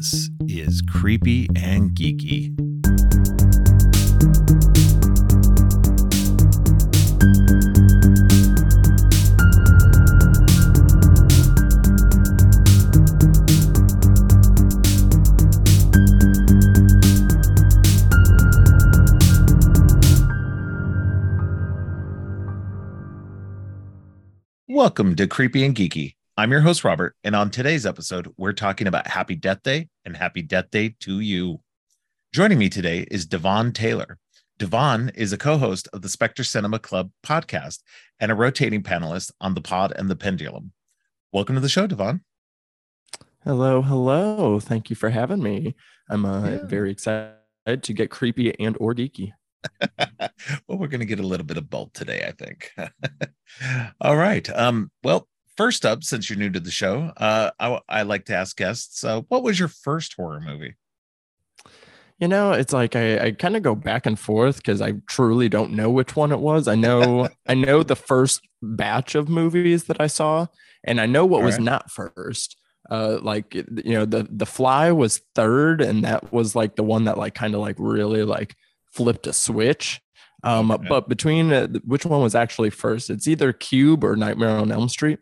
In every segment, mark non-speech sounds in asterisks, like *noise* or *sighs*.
This is Creepy and Geeky. Welcome to Creepy and Geeky. I'm your host, Robert, and on today's episode, we're talking about Happy Death Day and Happy Death Day 2 U. Joining me today is DeVaughn Taylor. DeVaughn is a co host of the Specter Cinema Club podcast and a rotating panelist on The Pod and the Pendulum. Welcome to the show, DeVaughn. Hello, hello. Thank you for having me. I'm uh, yeah. very excited to get creepy and or geeky. *laughs* well, we're going to get a little bit of both today, I think. *laughs* All right. Um, well, first up, since you're new to the show, uh, I, I like to ask guests, uh, what was your first horror movie? You know, it's like I, I kind of go back and forth because I truly don't know which one it was. I know *laughs* I know the first batch of movies that I saw, and I know what All was right. not first. Uh, like you know, the the Fly was third, and that was like the one that like kind of like really like flipped a switch. Um, okay. but between uh, which one was actually first? It's either Cube or Nightmare on Elm Street.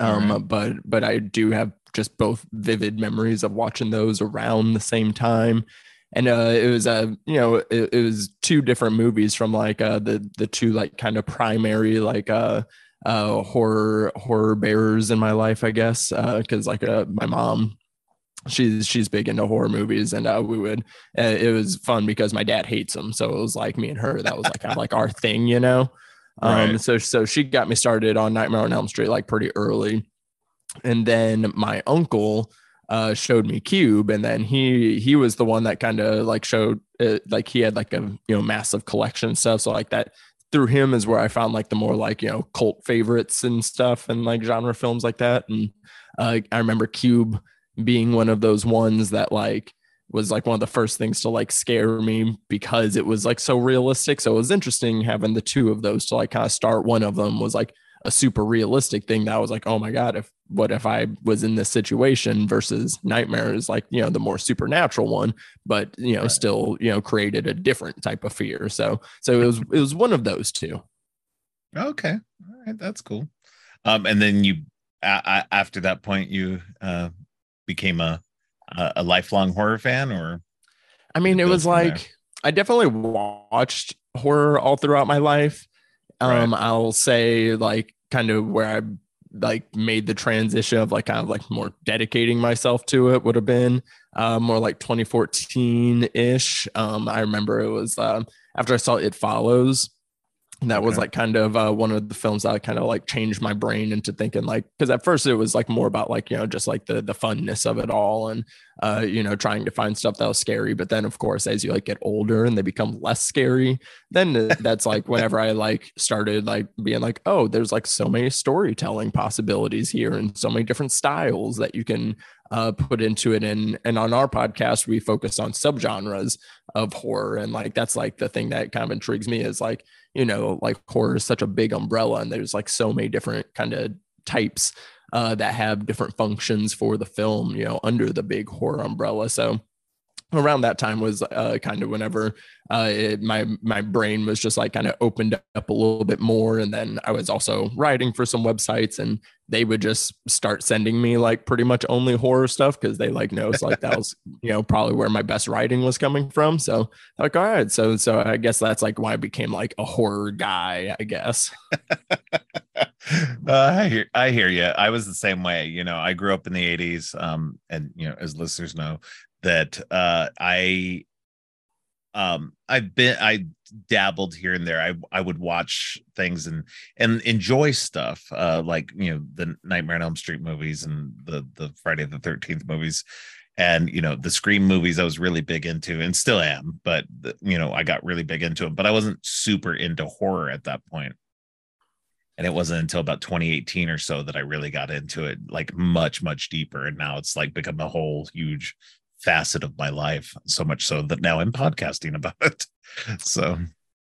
Um, right. but but I do have just both vivid memories of watching those around the same time. And uh, it was a uh, you know it, it, was two different movies from like uh, the the two like kind of primary like uh, uh horror horror bearers in my life I guess uh because like uh, my mom she's she's big into horror movies and uh, we would uh, it was fun because my dad hates them so it was like me and her that was like kind of like our thing you know um, right. so so she got me started on Nightmare on Elm Street like pretty early, and then my uncle uh, showed me Cube, and then he he was the one that kind of like showed it, like he had like a you know massive collection stuff. So like that through him is where I found like the more like you know cult favorites and stuff and like genre films like that. And uh, I remember Cube being one of those ones that like was like one of the first things to like scare me because it was like so realistic. So it was interesting having the two of those to like kind of start. One of them was like a super realistic thing that I was like, oh my God, if what if I was in this situation versus nightmare is like, you know, the more supernatural one, but you know, right. still, you know, created a different type of fear. So so it was it was one of those two. Okay. All right. That's cool. Um, and then you after that point you uh became a a, a lifelong horror fan or I mean, it was like there? I definitely watched horror all throughout my life. Um, right. I'll say like kind of where I like made the transition of like kind of like more dedicating myself to it would have been uh, more like 2014 ish. Um, I remember it was uh, after I saw It Follows that okay. was like kind of uh, one of the films that kind of like changed my brain into thinking like because at first it was like more about like you know just like the the funness of it all and uh you know trying to find stuff that was scary but then of course as you like get older and they become less scary then that's like whenever i like started like being like oh there's like so many storytelling possibilities here and so many different styles that you can uh, put into it. And and on our podcast, we focus on subgenres of horror, and like that's like the thing that kind of intrigues me is like you know like horror is such a big umbrella, and there's like so many different kind of types uh, that have different functions for the film, you know, under the big horror umbrella. So around that time was uh, kind of whenever uh, it, my my brain was just like kind of opened up a little bit more, and then I was also writing for some websites, and they would just start sending me like pretty much only horror stuff because they like knows like that was *laughs* you know probably where my best writing was coming from. So like all right, so so I guess that's like why I became like a horror guy, I guess. *laughs* uh, I hear I hear you. I was the same way. You know, I grew up in the '80s, um, and you know, as listeners know, that uh, I um I've been I dabbled here and there. I I would watch things and and enjoy stuff uh like you know the Nightmare on Elm Street movies and the the Friday the 13th movies and you know the Scream movies I was really big into and still am but you know I got really big into them but I wasn't super into horror at that point and it wasn't until about 2018 or so that I really got into it like much much deeper and now it's like become a whole huge facet of my life so much so that now i'm podcasting about it. *laughs* So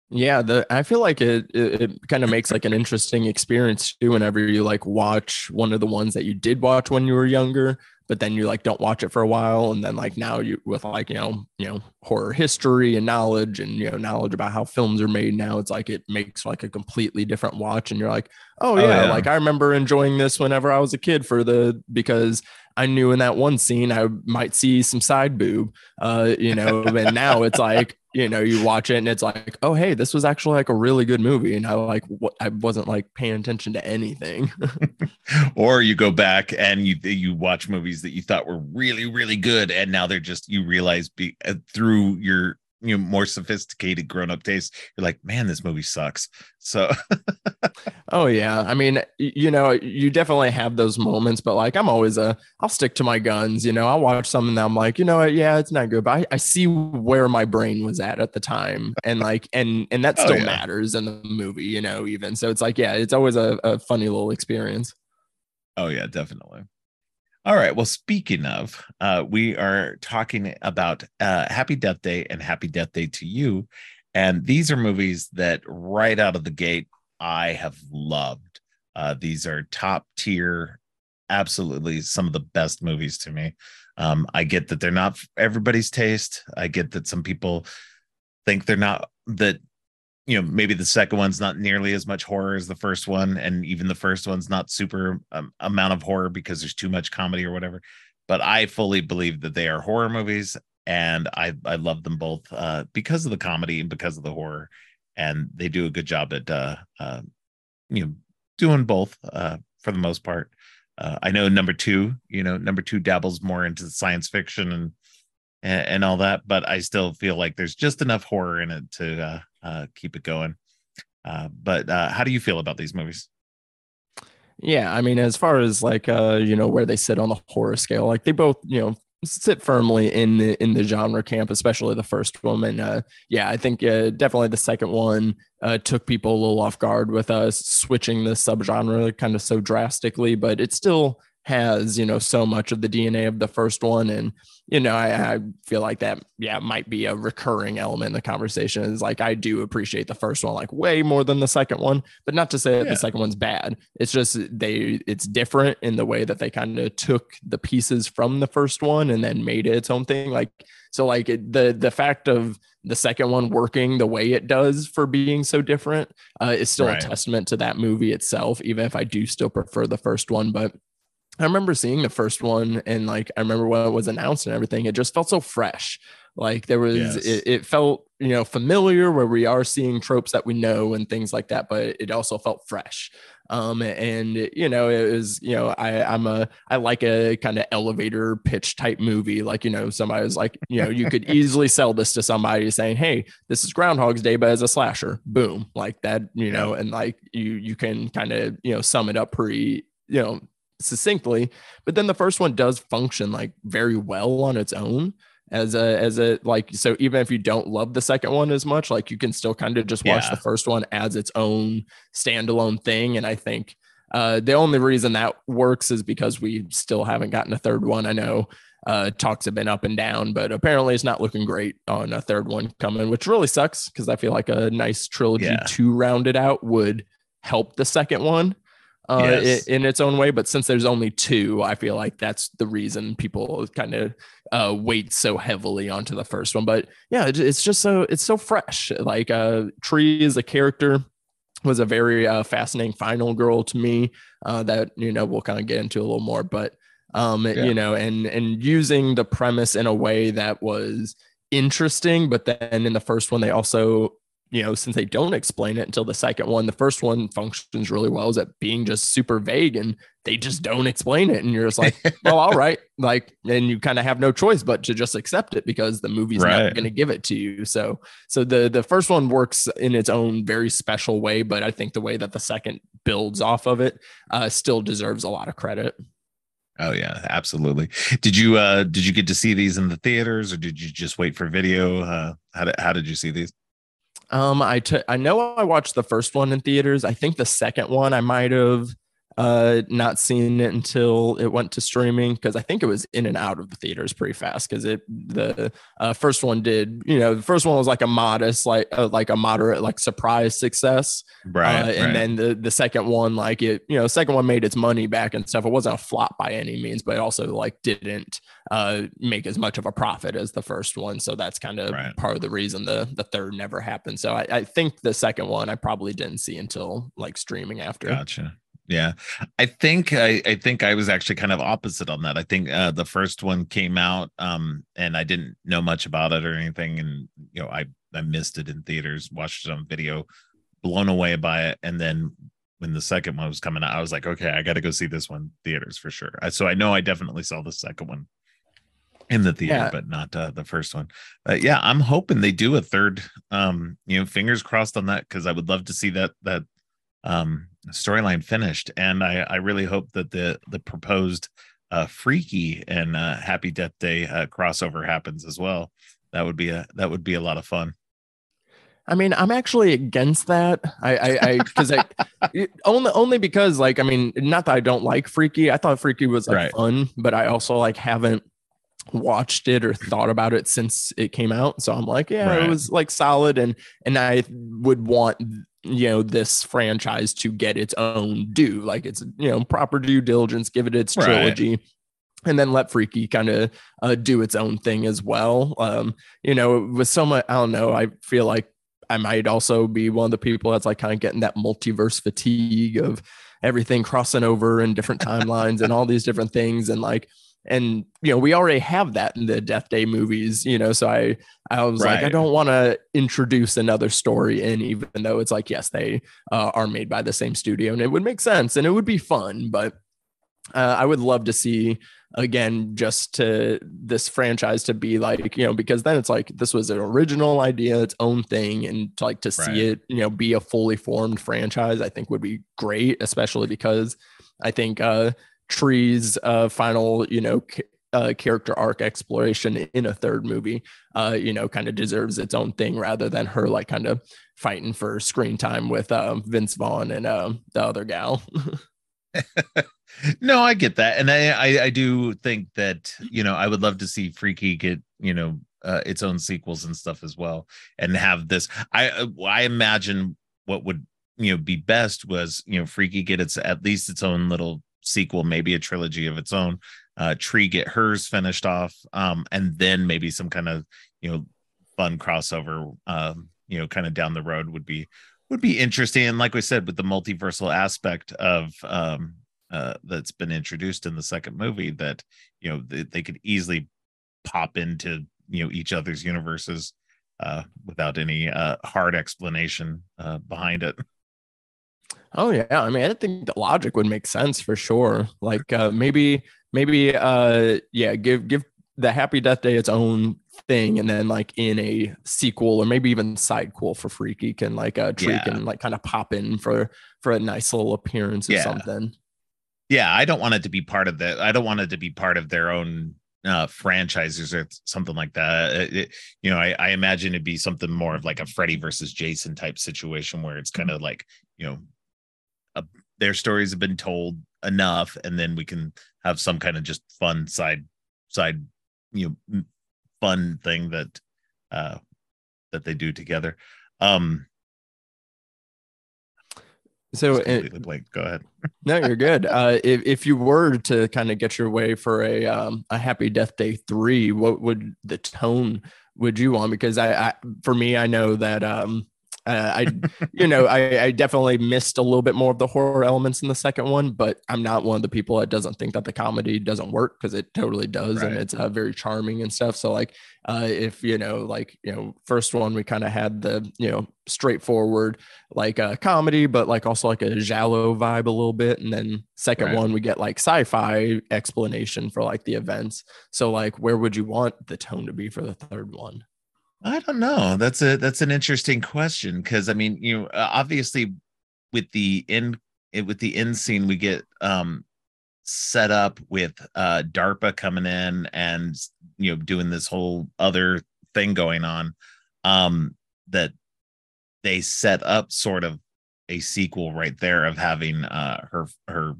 yeah the i feel like it it, it kind of *clears throat* makes like an interesting experience too whenever you like watch one of the ones that you did watch when you were younger but then you like don't watch it for a while and then like now you with like you know you know horror history and knowledge and you know knowledge about how films are made now it's like it makes like a completely different watch and you're like oh yeah, oh, yeah. like i remember enjoying this whenever i was a kid for the because I knew in that one scene I might see some side boob, uh, you know, and now it's like, *laughs* you know, you watch it and it's like, oh, hey, this was actually like a really good movie. And I like, what I wasn't like paying attention to anything. *laughs* or you go back and you, you watch movies that you thought were really, really good. And now they're just, you realize be, uh, through your you know more sophisticated grown-up taste you're like man this movie sucks. So *laughs* oh yeah. I mean you know you definitely have those moments but like i'm always a i'll stick to my guns you know? I'll watch something that i'm like you know yeah it's not good but i, I see where my brain was at at the time and like and and that oh, still oh, yeah. matters in the movie you know even. So it's like yeah it's always a, a funny little experience. Oh yeah definitely all right. Well, speaking of, uh, we are talking about uh, Happy Death Day and Happy Death Day 2 U. And these are movies that right out of the gate, I have loved. Uh, these are top tier, absolutely some of the best movies to me. Um, I get that they're not everybody's taste. I get that some people think they're not, that you know maybe the second one's not nearly as much horror as the first one and even the first one's not super um, amount of horror because there's too much comedy or whatever. But i fully believe that they are horror movies and i i love them both uh, because of the comedy and because of the horror. And they do a good job at uh, uh you know doing both uh for the most part. Uh, i know number two you know number two dabbles more into science fiction and and, and all that but i still feel like there's just enough horror in it to uh uh, keep it going. Uh, but uh, how do you feel about these movies? Yeah, I mean, as far as like uh, you know where they sit on the horror scale, like they both you know sit firmly in the in the genre camp, especially the first one. And uh, yeah, I think uh, definitely the second one uh, took people a little off guard with us switching the subgenre kind of so drastically, but it's still has you know so much of the DNA of the first one, and you know I, I, feel like that yeah might be a recurring element in the conversation. Is like I do appreciate the first one like way more than the second one, but not to say that yeah. the second one's bad. It's just they it's different in the way that they kind of took the pieces from the first one and then made it its own thing. Like so like the the fact of the second one working the way it does for being so different uh, is still right. a testament to that movie itself. Even if I do still prefer the first one, but I remember seeing the first one and like I remember when it was announced and everything, it just felt so fresh. Like there was yes. it, it, felt, you know, familiar where we are seeing tropes that we know and things like that, but it also felt fresh. Um and you know, it was, you know, I I'm a I like a kind of elevator pitch type movie. Like, you know, somebody was like, you know, you could *laughs* easily sell this to somebody saying, Hey, this is Groundhog's Day, but as a slasher. Boom. Like that, you know, and like you you can kind of, you know, sum it up pretty you know succinctly but then the first one does function like very well on its own as a as a like so even if you don't love the second one as much like you can still kind of just watch yeah. the first one as its own standalone thing and i think uh the only reason that works is because we still haven't gotten a third one i know uh talks have been up and down but apparently it's not looking great on a third one coming which really sucks because i feel like a nice trilogy yeah. to round it out would help the second one uh, yes. in, in, its own way. But since there's only two, I feel like that's the reason people kind of uh, weight so heavily onto the first one. But yeah, it, it's just so it's so fresh. Like uh, Tree is a character was a very uh, fascinating final girl to me uh, that you know we'll kind of get into a little more. But um, yeah. you know, and and using the premise in a way that was interesting, but then in the first one they also you know, since they don't explain it until the second one, the first one functions really well is at being just super vague and they just don't explain it. And you're just like, *laughs* well, all right. Like, and you kind of have no choice but to just accept it because the movie's right. not going to give it to you. So, so the, the first one works in its own very special way, but I think the way that the second builds off of it uh, still deserves a lot of credit. Oh yeah, absolutely. Did you uh did you get to see these in the theaters or did you just wait for video? Uh how did how did you see these? Um, I took. I know I watched the first one in theaters. I think the second one I might have uh, not seeing it until it went to streaming because I think it was in and out of the theaters pretty fast because it the uh, first one did you know the first one was like a modest like uh, like a moderate like surprise success right, uh, and then the the second one like it you know second one made its money back and stuff it wasn't a flop by any means but it also like didn't uh, make as much of a profit as the first one so that's kind of Right. part of the reason the the third never happened so I, I think the second one I probably didn't see until like streaming after Gotcha. Yeah, I think I, I think I was actually kind of opposite on that. I think uh, the first one came out, um, and I didn't know much about it or anything, and you know, I I missed it in theaters, watched it on video, blown away by it, and then when the second one was coming out, I was like, okay, I got to go see this one theaters for sure. So I know I definitely saw the second one in the theater, Yeah. but not uh, the first one. But yeah, I'm hoping they do a third. Um, you know, fingers crossed on that because I would love to see that that um storyline finished and i i really hope that the the proposed uh freaky and uh happy death day uh crossover happens as well that would be a that would be a lot of fun I mean, I'm actually against that. I, I, I, because I, *laughs* it- only, only because, like, I mean, not that I don't like Freaky. I thought Freaky was like Right. fun, but I also like haven't watched it or thought about it since it came out. So I'm like, yeah, Right. it was like solid, and and I would want you know this franchise to get its own due, like it's you know proper due diligence, give it its Right. trilogy. And then let Freaky kind of uh, do its own thing as well. Um, you know, with so much, I don't know. I feel like I might also be one of the people that's like kind of getting that multiverse fatigue of everything crossing over and different *laughs* timelines and all these different things and like and you know we already have that in the death day movies you know so i i was like i don't want to introduce another story in even though it's like yes they uh, are made by the same studio and it would make sense and it would be fun but uh, i would love to see again just to this franchise to be like you know because then it's like this was an original idea its own thing and to like to see it you know be a fully formed franchise i think would be great especially because i think uh tree's uh final you know uh, character arc exploration in a third movie uh you know kind of deserves its own thing rather than her like kind of fighting for screen time with um vince vaughn and um the other gal. *laughs* No i get that and I, I i do think that you know i would love to see freaky get you know uh, its own sequels and stuff as well and have this. I uh, i imagine what would you know be best was you know freaky get its at least its own little sequel maybe a trilogy of its own. Uh tree get hers finished off um and then maybe some kind of you know fun crossover um you know kind of down the road would be would be interesting. And like we said with the multiversal aspect of um uh that's been introduced in the second movie that you know they, they could easily pop into you know each other's universes uh without any uh hard explanation uh behind it *laughs* Oh yeah, I mean, I think the logic would make sense for sure. Like uh, maybe, maybe, uh, yeah, give give the Happy Death Day its own thing, and then like in a sequel or maybe even side quel for Freaky can like uh, Tree Yeah. can like kind of pop in for for a nice little appearance or Yeah. something. yeah i don't want it to be part of the i don't want it to be part of their own uh franchises or something like that It- it- you know I, I imagine it'd be something more of like a freddy versus jason type situation where it's kind of like you know their stories have been told enough and then we can have some kind of just fun side side you know fun thing that uh that they do together um So just uh, blank. go ahead *laughs* no, you're good. Uh, if if you were to kind of get your way for a um, a Happy Death Day three, what would the tone would you want? Because I, I for me, I know that um, uh, I you know I, I definitely missed a little bit more of the horror elements in the second one, but I'm not one of the people that doesn't think that the comedy doesn't work because it totally does, and it's uh, very charming and stuff. So like, uh, if you know, like you know, first one we kind of had the you know straightforward like a comedy, but like also like a giallo vibe a little bit. And then second Right. one, we get like sci-fi explanation for like the events. So like, where would you want the tone to be for the third one? I don't know. That's a that's an interesting question because I mean, you know, uh, obviously with the end with the end scene we get um set up with uh DARPA coming in and you know doing this whole other thing going on um that they set up sort of a sequel right there of having uh her her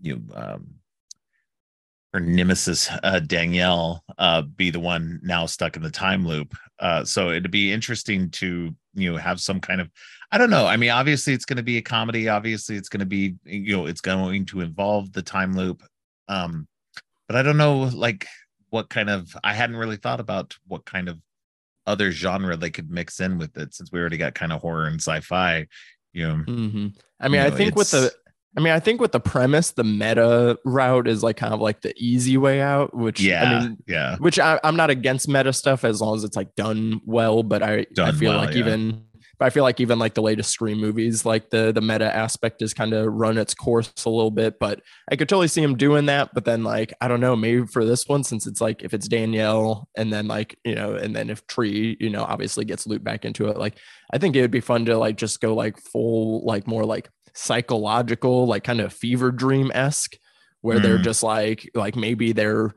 you know, um her nemesis uh, Danielle uh, be the one now stuck in the time loop. Uh, so it'd be interesting to you know have some kind of I don't know. I mean, obviously it's going to be a comedy. Obviously it's going to be you know it's going to involve the time loop. Um, but I don't know like what kind of I hadn't really thought about what kind of other genre they could mix in with it since we already got kind of horror and sci-fi. You know, mm-hmm. I mean, you know, I think with the I mean, I think with the premise, the meta route is like kind of like the easy way out, which yeah, I mean, yeah, which I, am not against meta stuff as long as it's like done well. But I, done I feel well, like yeah. even, but I feel like even like the latest Scream movies, like the the meta aspect is kind of run its course a little bit. But I could totally see him doing that. But then like I don't know, maybe for this one, since it's like if it's Danielle and then like you know, and then if Tree, you know, obviously gets looped back into it, like I think it would be fun to like just go like full like more like psychological, like kind of fever dream esque, where mm. they're just like like maybe they're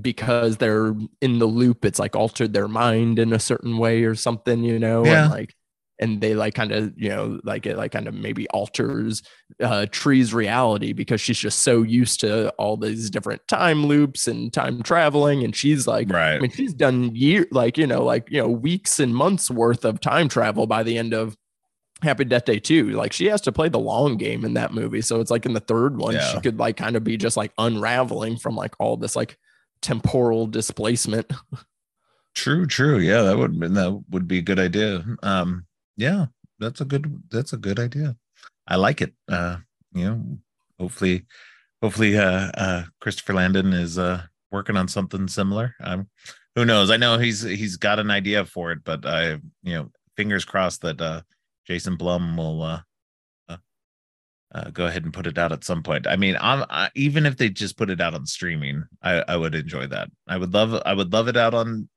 because they're in the loop, it's like altered their mind in a certain way or something, you know, yeah. and like and they like kind of you know like it like kind of maybe alters uh tree's reality because she's just so used to all these different time loops and time traveling and she's like right i mean she's done year like you know like you know weeks and months worth of time travel by the end of Happy Death Day too. Like she has to play the long game in that movie. So it's like in the third one, yeah. she could like kind of be just like unraveling from like all this like temporal displacement. *laughs* True, true. Yeah, that would that would be a good idea. Um, yeah, that's a good that's a good idea. I like it. Uh, you know, hopefully hopefully uh uh Christopher Landon is uh working on something similar. Um who knows? I know he's he's got an idea for it, but I you know, fingers crossed that uh Jason Blum will uh, uh, uh, go ahead and put it out at some point. I mean, I'm I, even if they just put it out on streaming, I, I would enjoy that. I would love I would love it out on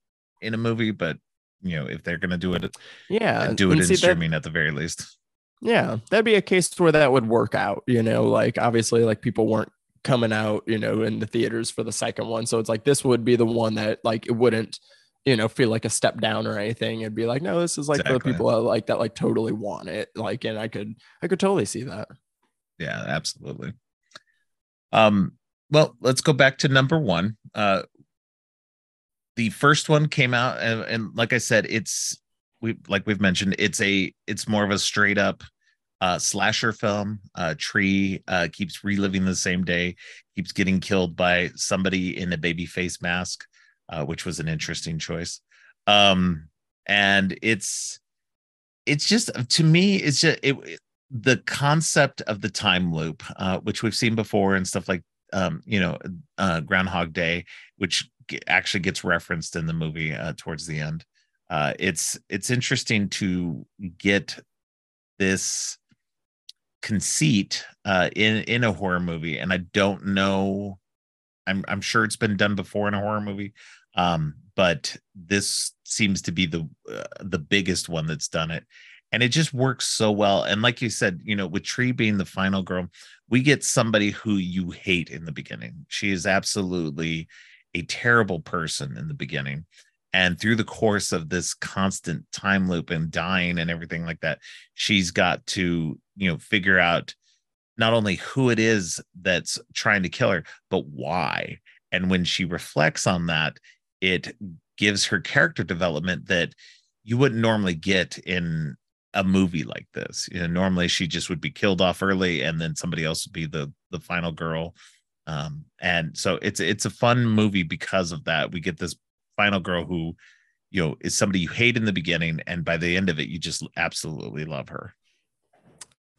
in a movie, but you know, if they're gonna do it, yeah, do it in see, streaming that, at the very least. Yeah, that'd be a case where that would work out. You know, like obviously, like people weren't coming out, you know, in the theaters for the second one, so it's like this would be the one that like it wouldn't you know feel like a step down or anything and be like no this is like exactly. the people that like that like totally want it like and i could i could totally see that. Yeah absolutely. Um well let's go back to number one uh the first one came out and, and like i said it's we like we've mentioned it's a it's more of a straight up uh slasher film. Uh tree uh keeps reliving the same day keeps getting killed by somebody in a baby face mask uh, which was an interesting choice. Um, and it's it's just to me, it's just it, it, the concept of the time loop, uh, which we've seen before and stuff like um, you know uh, Groundhog Day, which actually gets referenced in the movie uh, towards the end. Uh, it's it's interesting to get this conceit uh, in in a horror movie, and I don't know I'm I'm sure it's been done before in a horror movie, um, but this seems to be the uh, the biggest one that's done it, and it just works so well. And like you said, you know, with Tree being the final girl, we get somebody who you hate in the beginning. She is absolutely a terrible person in the beginning. And through the course of this constant time loop and dying and everything like that, she's got to, you know, figure out not only who it is that's trying to kill her, but why. And when she reflects on that, it gives her character development that you wouldn't normally get in a movie like this. You know, normally she just would be killed off early and then somebody else would be the the final girl. Um, and so it's it's a fun movie because of that. We get this final girl who, you know, is somebody you hate in the beginning, and by the end of it, you just absolutely love her.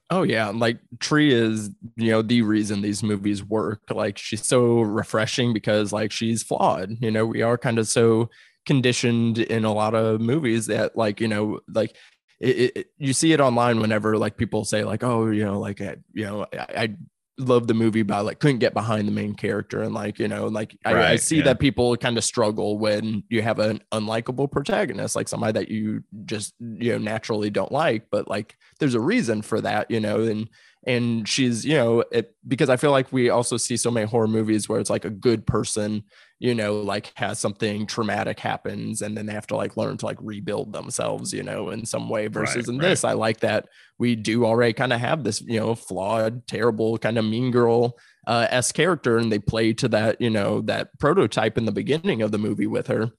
Oh yeah, like Tree is, you know, the reason these movies work. Like she's so refreshing because like she's flawed. You know, we are kind of so conditioned in a lot of movies that like, you know, like it, it, you see it online whenever like people say like, oh, you know, like you know, I, I love the movie but I like couldn't get behind the main character and like you know like I, right, I see yeah. that people kind of struggle when you have an unlikable protagonist like somebody that you just you know naturally don't like but like there's a reason for that you know and and she's you know it, because i feel like we also see so many horror movies where it's like a good person you know like has something traumatic happens and then they have to like learn to like rebuild themselves you know in some way versus right, in right. this i like that we do already kind of have this you know flawed terrible kind of mean girl uh s character and they play to that you know that prototype in the beginning of the movie with her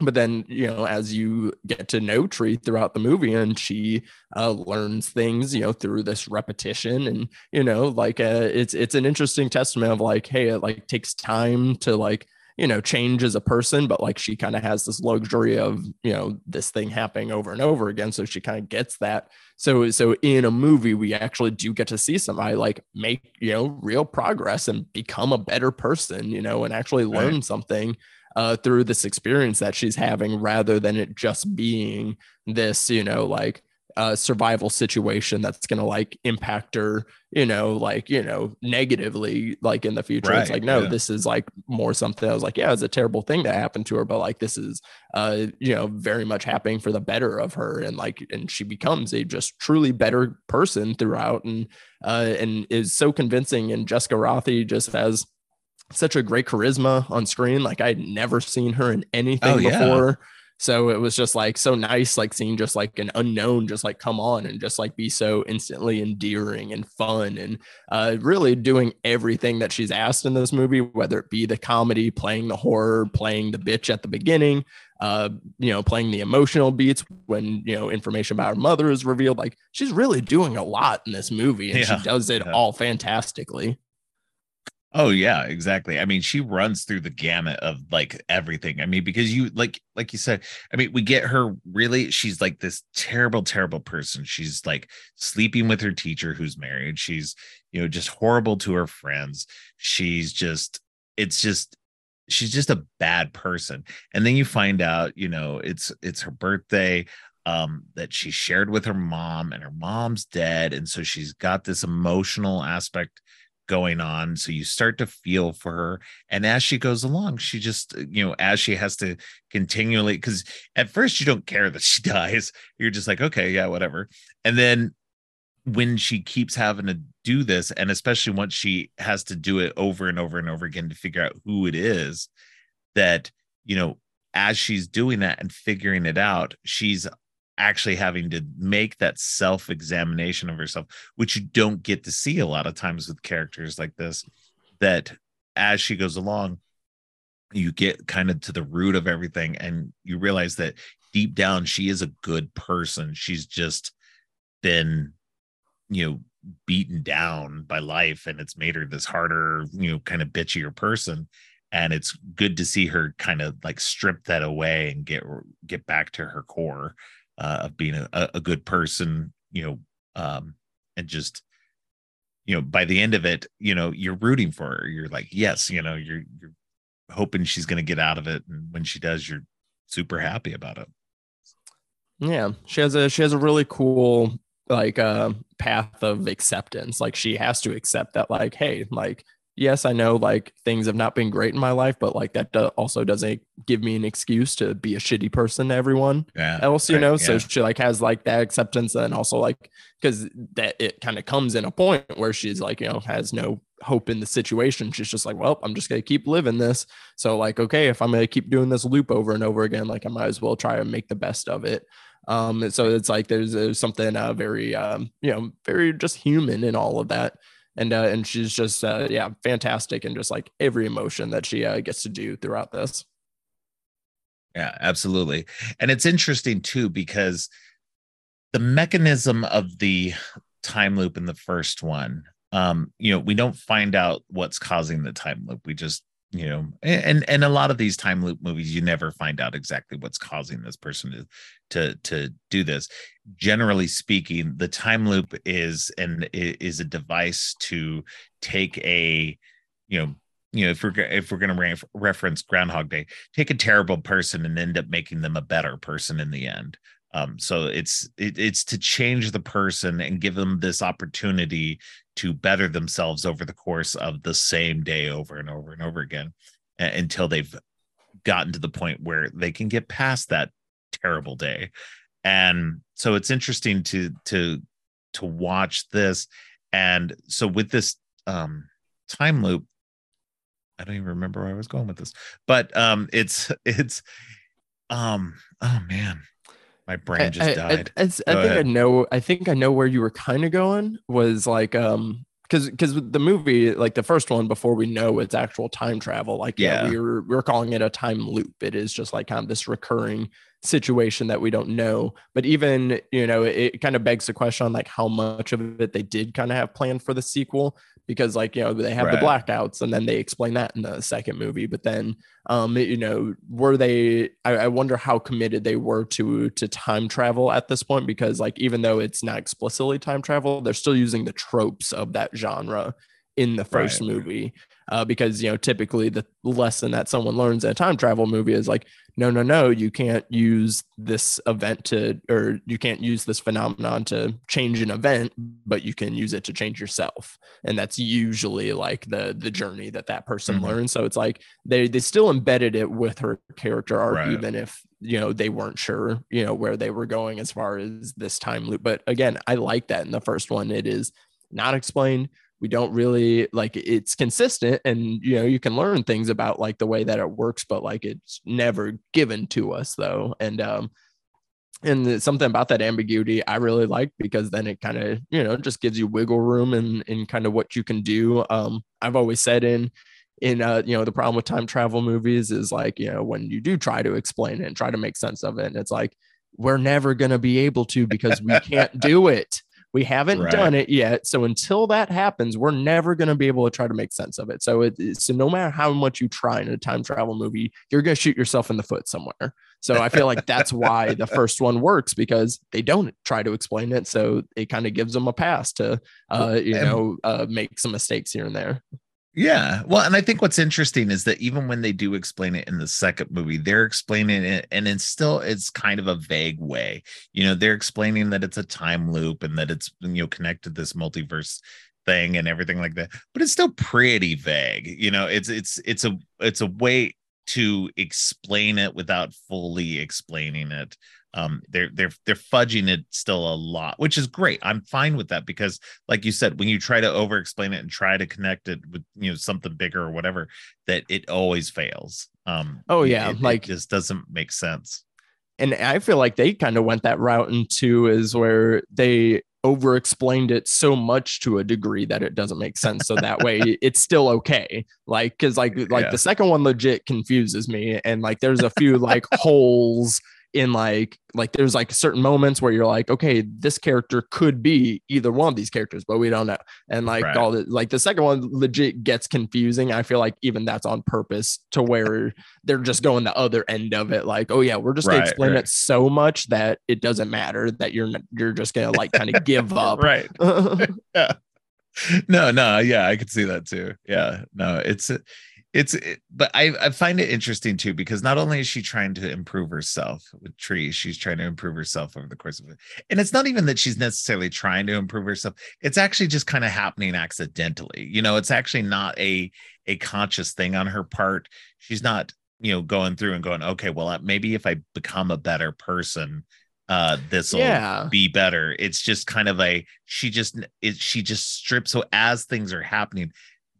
but then you know as you get to know tree throughout the movie and she uh, learns things you know through this repetition and you know like uh, it's it's an interesting testament of like hey it like takes time to like you know change as a person but like she kind of has this luxury of you know this thing happening over and over again. So she kind of gets that. So so in a movie we actually do get to see somebody like make you know real progress and become a better person you know and actually learn right. something uh, through this experience that she's having rather than it just being this, you know, like uh, survival situation that's going to like impact her, you know, like, you know, negatively, like in the future. Right, it's like, no, yeah. this is like more something. I was like, yeah, it's a terrible thing that happened to her, but like, this is, uh, you know, very much happening for the better of her. And like, and she becomes a just truly better person throughout and, uh, and is so convincing. And Jessica Rothe just has, such a great charisma on screen. Like I'd never seen her in anything oh, before. Yeah. So it was just like so nice, like seeing just like an unknown just like come on and just like be so instantly endearing and fun and uh, really doing everything that she's asked in this movie, whether it be the comedy, playing the horror, playing the bitch at the beginning, uh, you know, playing the emotional beats when, you know, information about her mother is revealed. Like she's really doing a lot in this movie and yeah. she does it yeah. all fantastically. Oh yeah, exactly. I mean, she runs through the gamut of like everything. I mean, because you like like you said, I mean, we get her really she's like this terrible terrible person. She's like sleeping with her teacher who's married. She's, you know, just horrible to her friends. She's just it's just she's just a bad person. And then you find out, you know, it's it's her birthday um that she shared with her mom and her mom's dead and so she's got this emotional aspect going on so you start to feel for her and as she goes along she just uh, you know as she has to continually because at first you don't care that she *laughs* dies. You're just like okay yeah whatever. And then when she keeps having to do this and especially once she has to do it over and over and over again to figure out who it is that you know as she's doing that and figuring it out she's actually having to make that self examination of herself, which you don't get to see a lot of times with characters like this. That as she goes along, you get kind of to the root of everything and you realize that deep down she is a good person. She's just been, you know, beaten down by life and it's made her this harder, you know, kind of bitchier person and it's good to see her kind of like strip that away and get get back to her core uh, of being a, a good person, you know, um, and just you know by the end of it you know you're rooting for her. You're like yes you know you're you're hoping she's going to get out of it. And when she does you're super happy about it. Yeah. She has a she has a really cool like uh path of acceptance. Like she has to accept that like hey like yes, I know like things have not been great in my life, but like that also doesn't give me an excuse to be a shitty person to everyone yeah, else, you right, know? Yeah. So she like has like that acceptance and also like, cause that it kind of comes in a point where she's like, you know, has no hope in the situation. She's just like, well, I'm just going to keep living this. So like, okay, if I'm going to keep doing this loop over and over again, like I might as well try and make the best of it. Um, so it's like, there's, there's something uh, very, um, you know, very just human in all of that and uh, and she's just uh, yeah fantastic and just like every emotion that she uh, gets to do throughout this. Yeah absolutely. And it's interesting too because the mechanism of the time loop in the first one um you know we don't find out what's causing the time loop. We just you know and and a lot of these time loop movies you never find out exactly what's causing this person to to to do this. Generally speaking the time loop is and is a device to take a you know you know if we're if we're going to re- reference groundhog day take a terrible person and end up making them a better person in the end. Um, so it's it, it's to change the person and give them this opportunity to better themselves over the course of the same day over and over and over again until they've gotten to the point where they can get past that terrible day. And so it's interesting to to to watch this. And so with this um time loop, I don't even remember where I was going with this, but um it's it's um oh man, my brain just I, died. I, I, I think ahead. I know. I think I know where you were kind of going. Was like um because because the movie like the first one before we know it's actual time travel like yeah, yeah we are we are calling it a time loop it is just like kind of this recurring situation that we don't know but even you know it, it kind of begs the question on like how much of it they did kind of have planned for the sequel because like you know they have right. the blackouts and then they explain that in the second movie but then um you know were they I, I, wonder how committed they were to to time travel at this point because like even though it's not explicitly time travel they're still using the tropes of that genre in the first right. movie uh, because you know typically the lesson that someone learns in a time travel movie is like no no no you can't use this event to or you can't use this phenomenon to change an event but you can use it to change yourself and that's usually like the the journey that that person mm-hmm. learns so it's like they they still embedded it with her character arc right. even if you know they weren't sure you know where they were going as far as this time loop but again i like that in the first one it is not explained we don't really like it's consistent and you know you can learn things about like the way that it works but like it's never given to us though and um and something about that ambiguity I really like because then it kind of you know just gives you wiggle room and in, in kind of what you can do. Um, I've always said in in uh, you know the problem with time travel movies is like you know when you do try to explain it and try to make sense of it, and it's like we're never going to be able to because we can't *laughs* do it. We haven't right. done it yet. So until that happens, we're never going to be able to try to make sense of it. So it, so no matter how much you try in a time travel movie, you're going to shoot yourself in the foot somewhere. So I feel like that's why the *laughs* first one works because they don't try to explain it. So it kind of gives them a pass to, uh, you know, uh, make some mistakes here and there. Yeah. Well, and I think what's interesting is that even when they do explain it in the second movie, they're explaining it and it's still it's kind of a vague way. You know, they're explaining that it's a time loop and that it's you know connected this multiverse thing and everything like that. But it's still pretty vague. You know, it's it's it's a it's a way to explain it without fully explaining it um they're they're they're fudging it still a lot which is great. I'm fine with that because like you said when you try to over explain it and try to connect it with you know something bigger or whatever that it always fails. Um oh yeah it, like it just doesn't make sense. And i feel like they kind of went that route into is where they over explained it so much to a degree that it doesn't make sense. So that way *laughs* it's still okay. Like because like like yeah. the second one legit confuses me and like there's a few like *laughs* holes in like like there's like certain moments where you're like okay this character could be either one of these characters but we don't know. And like right. all the like the second one legit gets confusing. I feel like even that's on purpose to where they're just going the other end of it. Like oh yeah we're just gonna explain right. it so much that it doesn't matter that you're you're just gonna like kind of *laughs* give up. Right. *laughs* Yeah. No no yeah i could see that too. Yeah no it's it's it, but I, I find it interesting too because not only is she trying to improve herself with tree she's trying to improve herself over the course of it. And it's not even that she's necessarily trying to improve herself it's actually just kind of happening accidentally you know it's actually not a a conscious thing on her part. She's not you know going through and going okay well maybe if i become a better person uh this will yeah. be better. It's just kind of a she just it she just strips so as things are happening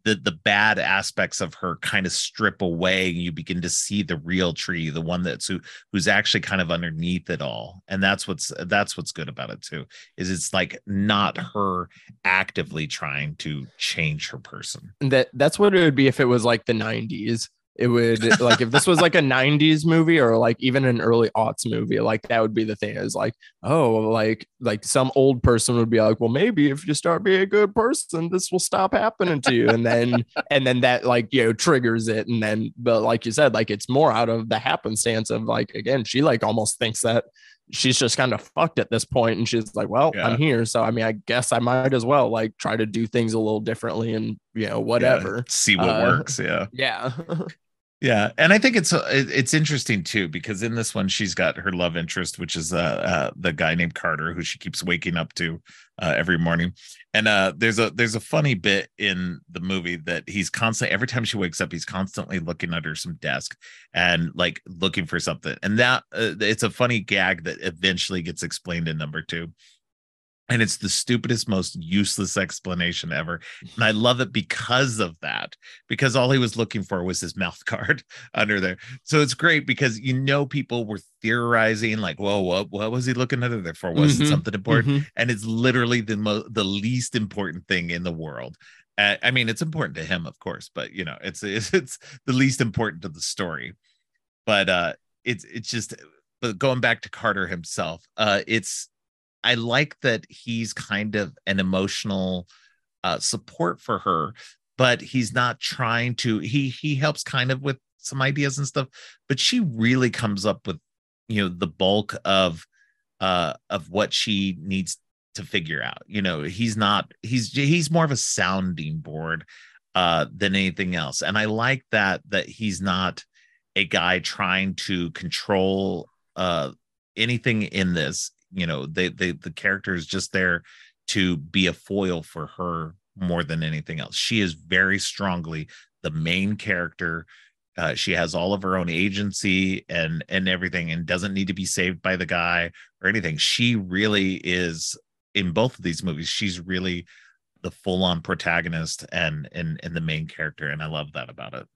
the the bad aspects of her kind of strip away and you begin to see the real tree the one that's who who's actually kind of underneath it all. And that's what's that's what's good about it too is it's like not her actively trying to change her person. That that's what it would be if it was like the 90s it would like if this was like a *laughs* 90s movie or like even an early aughts movie like that would be the thing is like oh like like some old person would be like well maybe if you start being a good person this will stop happening to you. And then and then that like you know triggers it. And then but like you said like it's more out of the happenstance of like again she like almost thinks that she's just kind of fucked at this point. And she's like well yeah. i'm here so i mean i guess i might as well like try to do things a little differently and you know whatever. Yeah, see what uh, works yeah. *laughs* yeah Yeah, and I think it's uh, it's interesting too because in this one she's got her love interest, which is uh, uh the guy named Carter, who she keeps waking up to uh, every morning. And uh, there's a there's a funny bit in the movie that he's constantly every time she wakes up, he's constantly looking under some desk and like looking for something. And that uh, it's a funny gag that eventually gets explained in number two and it's the stupidest most useless explanation ever. And i love it because of that because all he was looking for was his mouth *laughs* guard under there. So it's great because you know people were theorizing like whoa what, what was he looking under there for? Was mm-hmm. it something important? Mm-hmm. and it's literally the mo- the least important thing in the world. Uh, i mean it's important to him of course but you know it's, *laughs* it's it's the least important to the story. But uh it's it's just but going back to carter himself uh it's I like that he's kind of an emotional uh, support for her, but he's not trying to. He he helps kind of with some ideas and stuff, but she really comes up with you know the bulk of uh of what she needs to figure out. You know, he's not. He's he's more of a sounding board uh than anything else, and I like that that he's not a guy trying to control uh anything in this you know they, they the character is just there to be a foil for her more than anything else. She is very strongly the main character. Uh, she has all of her own agency and and everything and doesn't need to be saved by the guy or anything. She really is in both of these movies she's really the full-on protagonist and and and the main character and i love that about it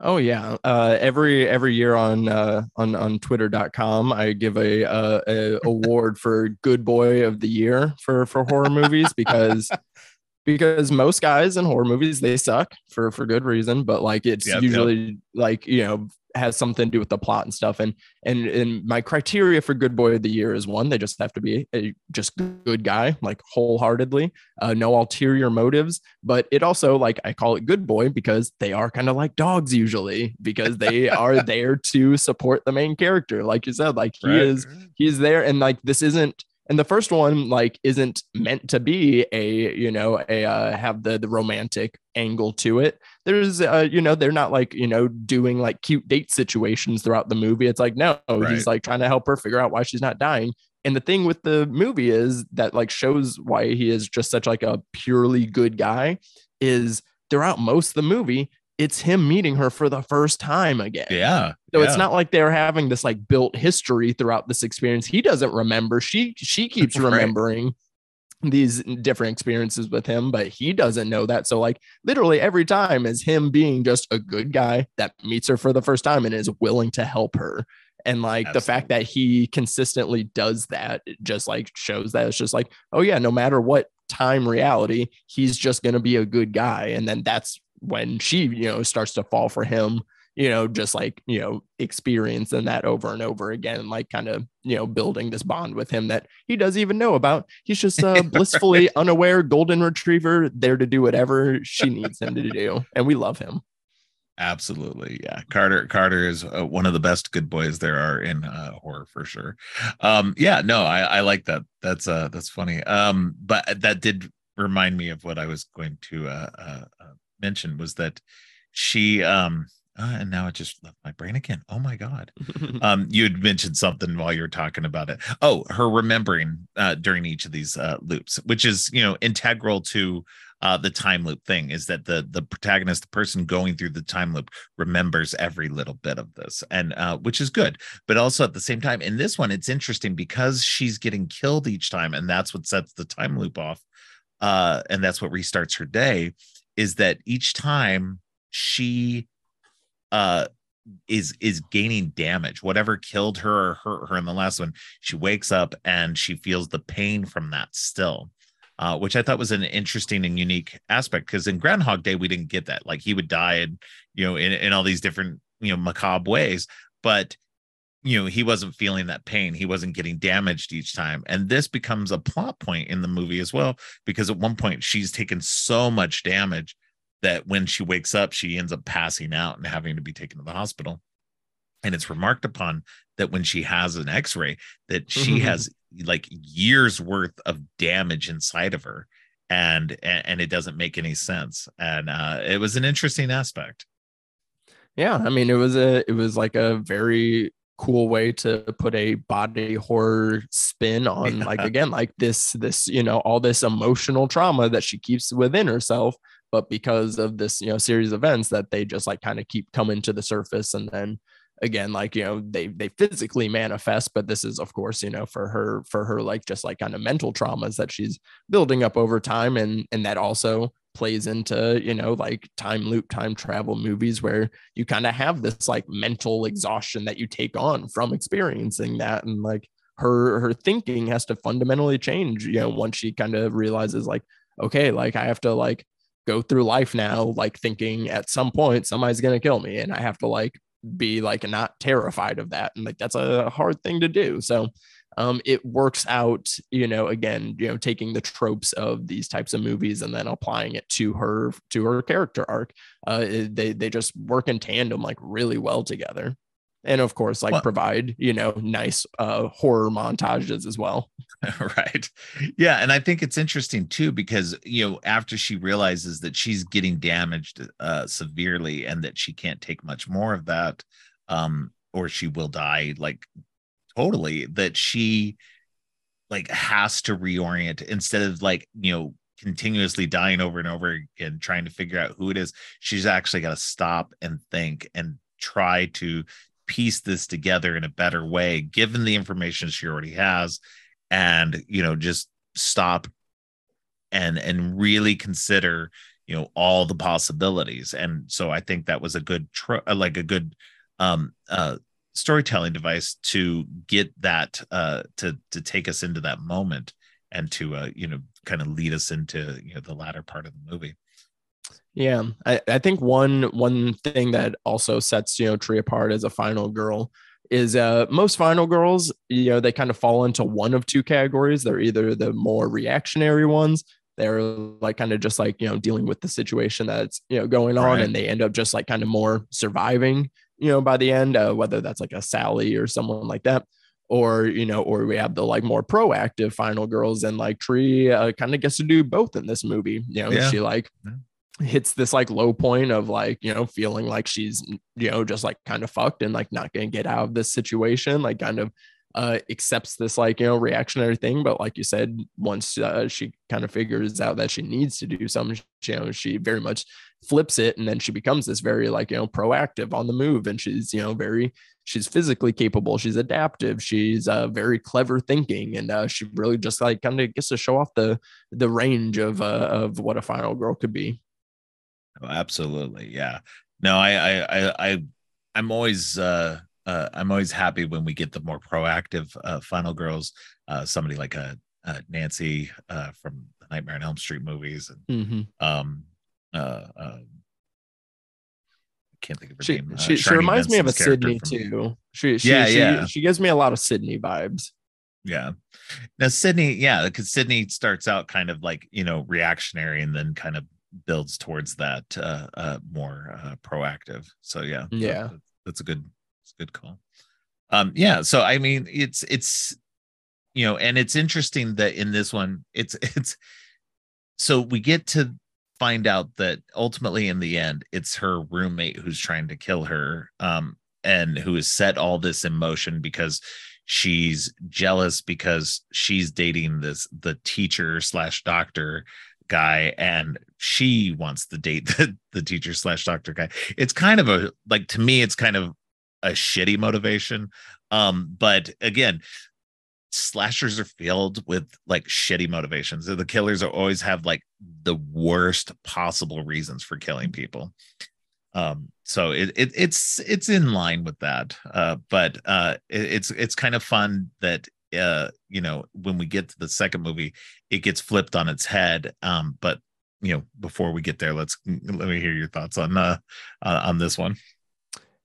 Oh yeah. Uh, every every year on uh, on on Twitter.com, I give a, a, a *laughs* award for Good Boy of the Year for for horror movies because *laughs* because most guys in horror movies they suck for for good reason, but like it's yep, usually yep. like you know has something to do with the plot and stuff. And and and my criteria for good boy of the year is one, they just have to be a just good guy, like wholeheartedly, uh, no ulterior motives. But it also like I call it good boy because they are kind of like dogs usually, because they are *laughs* there to support the main character. Like you said, like he right. is he's there, and like this isn't and the first one like isn't meant to be a you know a uh, have the the romantic angle to it. There's uh, you know they're not like you know doing like cute date situations throughout the movie. It's like no right. he's like trying to help her figure out why she's not dying. And the thing with the movie is that like shows why he is just such like a purely good guy is throughout most of the movie it's him meeting her for the first time again. Yeah. So yeah. it's not like they're having this like built history throughout this experience. He doesn't remember. She she keeps remembering right. these different experiences with him, but he doesn't know that. So like literally every time is him being just a good guy that meets her for the first time and is willing to help her. And like Absolutely. the fact that he consistently does that just like shows that it's just like, oh yeah, no matter what time reality, he's just gonna be a good guy. And then that's when she, you know, starts to fall for him, you know, just like, you know, experiencing that over and over again, like kind of, you know, building this bond with him that he doesn't even know about. He's just a *laughs* blissfully unaware golden retriever there to do whatever she needs him to do. And we love him. Absolutely, yeah. Carter Carter is uh, one of the best good boys there are in uh, horror for sure. Um, yeah, no, I, I like that. That's uh, that's funny. Um, but that did remind me of what I was going to uh, uh, uh mentioned was that she um uh, and now it just left my brain again. Oh my god. *laughs* um, you had mentioned something while you were talking about it. Oh, her remembering uh, during each of these uh, loops, which is you know integral to uh, the time loop thing, is that the the protagonist, the person going through the time loop, remembers every little bit of this, and uh, which is good. But also at the same time, in this one, it's interesting because she's getting killed each time, and that's what sets the time loop off, uh, and that's what restarts her day is that each time she uh is is gaining damage whatever killed her or hurt her in the last one she wakes up and she feels the pain from that still uh, which i thought was an interesting and unique aspect because in groundhog day we didn't get that. Like he would die and you know in, in all these different you know macabre ways but you know he wasn't feeling that pain he wasn't getting damaged each time and this becomes a plot point in the movie as well because at one point she's taken so much damage that when she wakes up she ends up passing out and having to be taken to the hospital. And it's remarked upon that when she has an x-ray that she *laughs* has like years worth of damage inside of her and and it doesn't make any sense and uh it was an interesting aspect. Yeah i mean it was a it was like a very cool way to put a body horror spin *laughs* on like again like this this you know all this emotional trauma that she keeps within herself but because of this you know series of events that they just like kind of keep coming to the surface and then again like you know they they physically manifest but this is of course you know for her for her like just like kind of mental traumas that she's building up over time and and that also plays into you know like time loop time travel movies where you kind of have this like mental mm-hmm. exhaustion that you take on from experiencing that and like her her thinking has to fundamentally change you know once she kind of realizes like okay like i have to like go through life now like thinking at some point somebody's going to kill me and i have to like be like not terrified of that and like that's a hard thing to do. So um, it works out, you know, again, you know, taking the tropes of these types of movies and then applying it to her to her character arc. Uh, they they just work in tandem like really well together, and of course, like well, provide you know nice uh, horror montages as well. *laughs* right, yeah, and I think it's interesting too because you know after she realizes that she's getting damaged uh, severely and that she can't take much more of that. Um, or she will die like totally that she like has to reorient instead of like you know continuously dying over and over again trying to figure out who it is. She's actually got to stop and think and try to piece this together in a better way given the information she already has and you know just stop and and really consider you know all the possibilities. And so i think that was a good tr- like a good um uh storytelling device to get that uh to to take us into that moment and to uh you know kind of lead us into you know the latter part of the movie. Yeah i, I think one one thing that also sets you know tree apart as a final girl is uh most final girls you know they kind of fall into one of two categories. They're either the more reactionary ones. They're like kind of just like you know dealing with the situation that's you know going on right. and they end up just like kind of more surviving you know, by the end, uh, whether that's like a Sally or someone like that, or you know, or we have the like more proactive final girls, and like Tree uh, kind of gets to do both in this movie. You know, yeah. she like hits this like low point of like you know feeling like she's you know just like kind of fucked and like not gonna get out of this situation, like kind of uh, accepts this like you know reactionary thing but like you said once uh, she kind of figures out that she needs to do something you know she very much flips it and then she becomes this very like you know proactive on the move and she's you know very she's physically capable she's adaptive she's uh, very clever thinking and uh, she really just like kind of gets to show off the the range of uh, of what a final girl could be. Oh, absolutely yeah. No I I I, I I'm always uh uh, I'm always happy when we get the more proactive uh, final girls, uh, somebody like a, uh, a uh, Nancy uh, from the Nightmare on Elm Street movies, and mm-hmm. um, uh, um, can't think of her she, name. She, she reminds Benson's me of a Sidney from, too. She, she, yeah, she, yeah. She gives me a lot of Sidney vibes. Yeah. Now Sidney, yeah, because Sidney starts out kind of like you know reactionary, and then kind of builds towards that uh, uh more uh, proactive. So yeah, yeah, that, that's a good good call. Um, yeah, so I mean, it's it's you know, and it's interesting that in this one, it's *laughs* it's so we get to find out that ultimately in the end, it's her roommate who's trying to kill her, um, and who has set all this in motion because she's jealous because she's dating this the teacher slash doctor guy and she wants to date *laughs* the, the teacher slash doctor guy it's kind of a like to me it's kind of a shitty motivation. Um, but again, slashers are filled with like shitty motivations. The killers are always have like the worst possible reasons for killing people. Um, so it, it it's it's in line with that. Uh, but uh, it, it's it's kind of fun that uh, you know, when we get to the second movie, it gets flipped on its head. Um, but you know, before we get there, let's let me hear your thoughts on uh, uh on this one.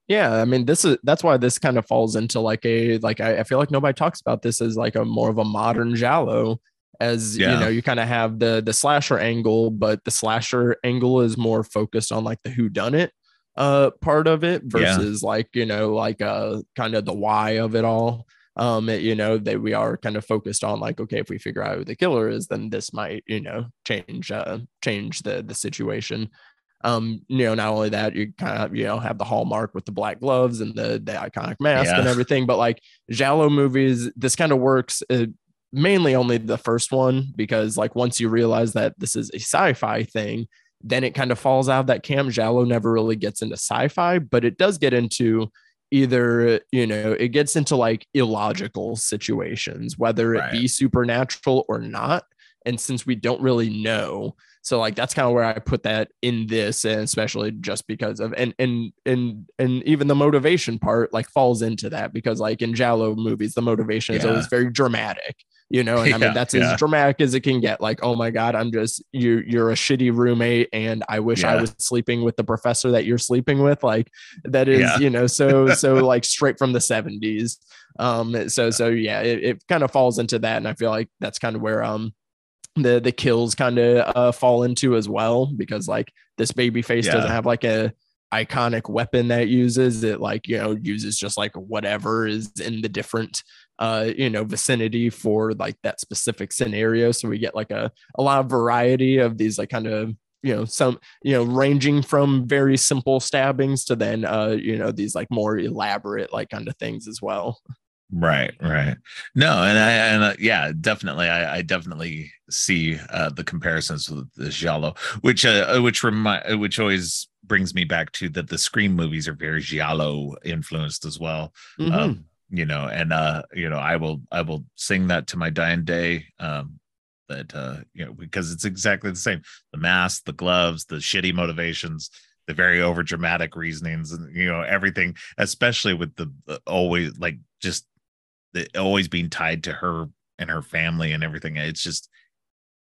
Yeah, I mean, this is that's why this kind of falls into like a like I, I feel like nobody talks about this as like a more of a modern giallo, as yeah. you know, you kind of have the the slasher angle, but the slasher angle is more focused on like the who done it uh part of it versus yeah. like you know like uh kind of the why of it all um it, you know that we are kind of focused on like okay if we figure out who the killer is then this might you know change uh change the the situation um, you know, not only that, you kind of, you know, have the hallmark with the black gloves and the, the iconic mask yeah. and *laughs* everything. But like Giallo movies, this kind of works uh, mainly only the first one because like once you realize that this is a sci-fi thing, then it kind of falls out of that cam Giallo never really gets into sci-fi, but it does get into either you know it gets into like illogical situations whether it right. be supernatural or not and since we don't really know so like that's kind of where i put that in this and especially just because of and and and and even the motivation part like falls into that because like in giallo movies the motivation yeah. is always very dramatic you know and i mean *laughs* that's yeah. as dramatic as it can get like oh my god i'm just you you're a shitty roommate and i wish yeah. i was sleeping with the professor that you're sleeping with like that is you know so *laughs* so like straight from the 70s um so so yeah it, it kind of falls into that and i feel like that's kind of where um the the kills kind of uh, fall into as well because like this baby face doesn't have like a iconic weapon that uses. It like you know uses just like whatever is in the different uh you know vicinity for like that specific scenario. So we get like a a lot of variety of these like kind of you know some you know ranging from very simple stabbings to then uh you know these like more elaborate like kind of things as well right right. No and i and uh, yeah definitely I, I definitely see uh the comparisons with the giallo which uh which remind which always brings me back to that the scream movies are very giallo influenced as well. Mm-hmm. um you know and uh you know i will i will sing that to my dying day um that uh you know because it's exactly the same. The mask the gloves the shitty motivations the very over dramatic reasonings and you know everything especially with the, the always like just always being tied to her and her family and everything. It's just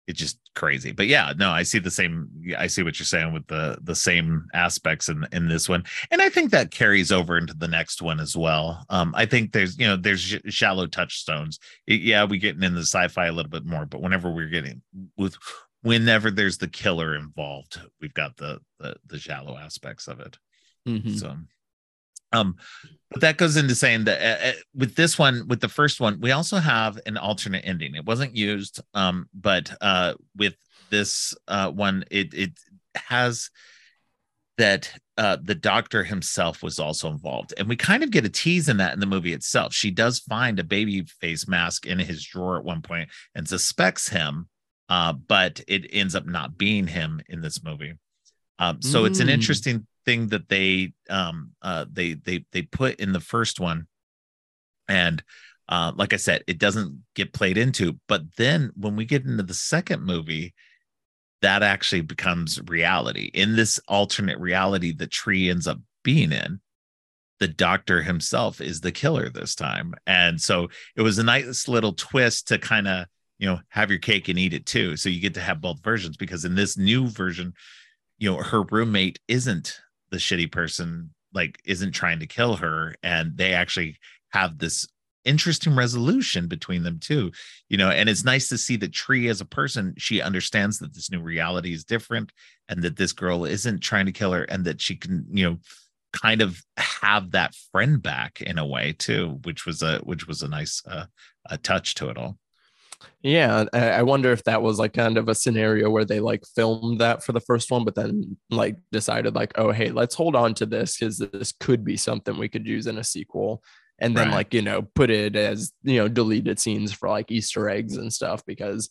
it's just crazy. But yeah no i see the same i see what you're saying with the the same aspects in in this one. And i think that carries over into the next one as well. Um i think there's you know there's giallo touchstones. It, yeah we're getting in the sci-fi a little bit more but whenever we're getting with whenever there's the killer involved we've got the the, the giallo aspects of it. Mm-hmm. so um, but that goes into saying that uh, uh, with this one, with the first one, we also have an alternate ending. It wasn't used, um, but uh, with this uh, one, it it has that uh, the doctor himself was also involved, and we kind of get a tease in that in the movie itself. She does find a baby face mask in his drawer at one point and suspects him, uh, but it ends up not being him in this movie. Um, so mm. it's an mm. interesting thing that they um uh they they they put in the first one. And uh like i said it doesn't get played into but then when we get into the second movie that actually becomes reality. In this alternate reality the tree ends up being in the doctor himself is the killer this time. And so it was a nice little twist to kind of you know have your cake and eat it too. So you get to have both versions because in this new version you know her roommate isn't the shitty person like isn't trying to kill her and they actually have this interesting resolution between them too you know and it's nice to see that tree as a person she understands that this new reality is different and that this girl isn't trying to kill her and that she can you know kind of have that friend back in a way too which was a which was a nice uh, a touch to it all yeah, I wonder if that was like kind of a scenario where they like filmed that for the first one, but then like decided like, oh hey, let's hold on to this because this could be something we could use in a sequel, and then right. like you know put it as you know deleted scenes for like Easter eggs and stuff because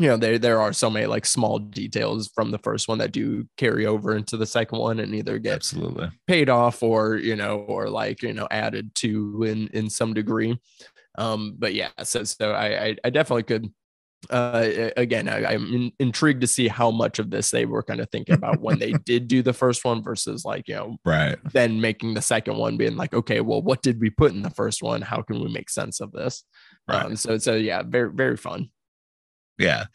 you know there there are so many like small details from the first one that do carry over into the second one and either get absolutely paid off or you know or like you know added to in in some degree um, but yeah, so so I I, I definitely could. Uh, again, I, am in, intrigued to see how much of this they were kind of thinking about when they *laughs* did do the first one versus like you know, right? Then making the second one being like, okay, well, what did we put in the first one? How can we make sense of this? Right. Um, so so yeah, very very fun. Yeah.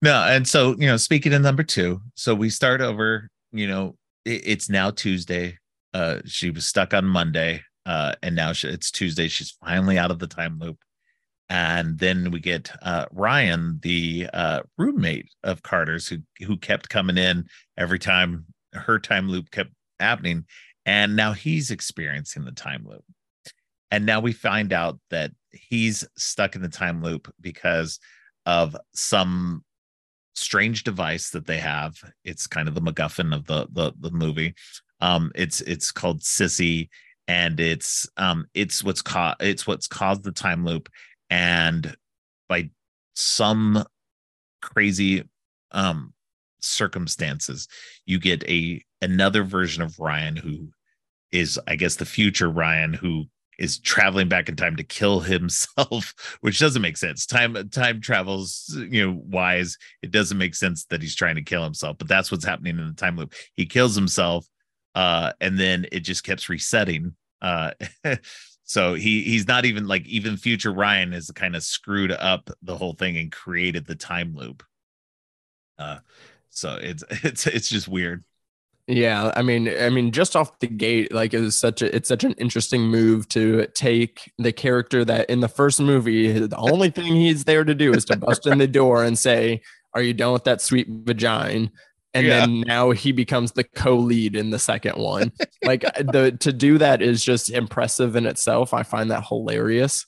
No, and so you know, speaking of number two, so we start over. You know, it, it's now Tuesday. Uh, she was stuck on Monday uh, and now she, it's Tuesday. She's finally out of the time loop. And then we get uh, Ryan, the uh, roommate of Carter's, who who kept coming in every time her time loop kept happening, and now he's experiencing the time loop. And now we find out that he's stuck in the time loop because of some strange device that they have. It's kind of the MacGuffin of the the, the movie. Um, it's it's called Sissy, and it's um it's what's caused it's what's caused the time loop and by some crazy um circumstances you get a another version of Ryan who is I guess the future Ryan who is traveling back in time to kill *laughs* himself, which doesn't make sense. Time time travels, you know, wise, it doesn't make sense that he's trying to kill himself, but that's what's happening in the time loop. He kills himself, uh, and then it just keeps resetting. Uh, *laughs* so he he's not even like even future Ryan has kind of screwed up the whole thing and created the time loop. Uh, so it's *laughs* it's it's just weird. Yeah, I mean, I mean, just off the gate, like it was such a, it's such an interesting move to take the character that in the first movie, the only thing he's there to do is to bust in the door and say, "Are you done with that sweet vagina?" And yeah. then now he becomes the co-lead in the second one. *laughs* like the to do that is just impressive in itself. I find that hilarious.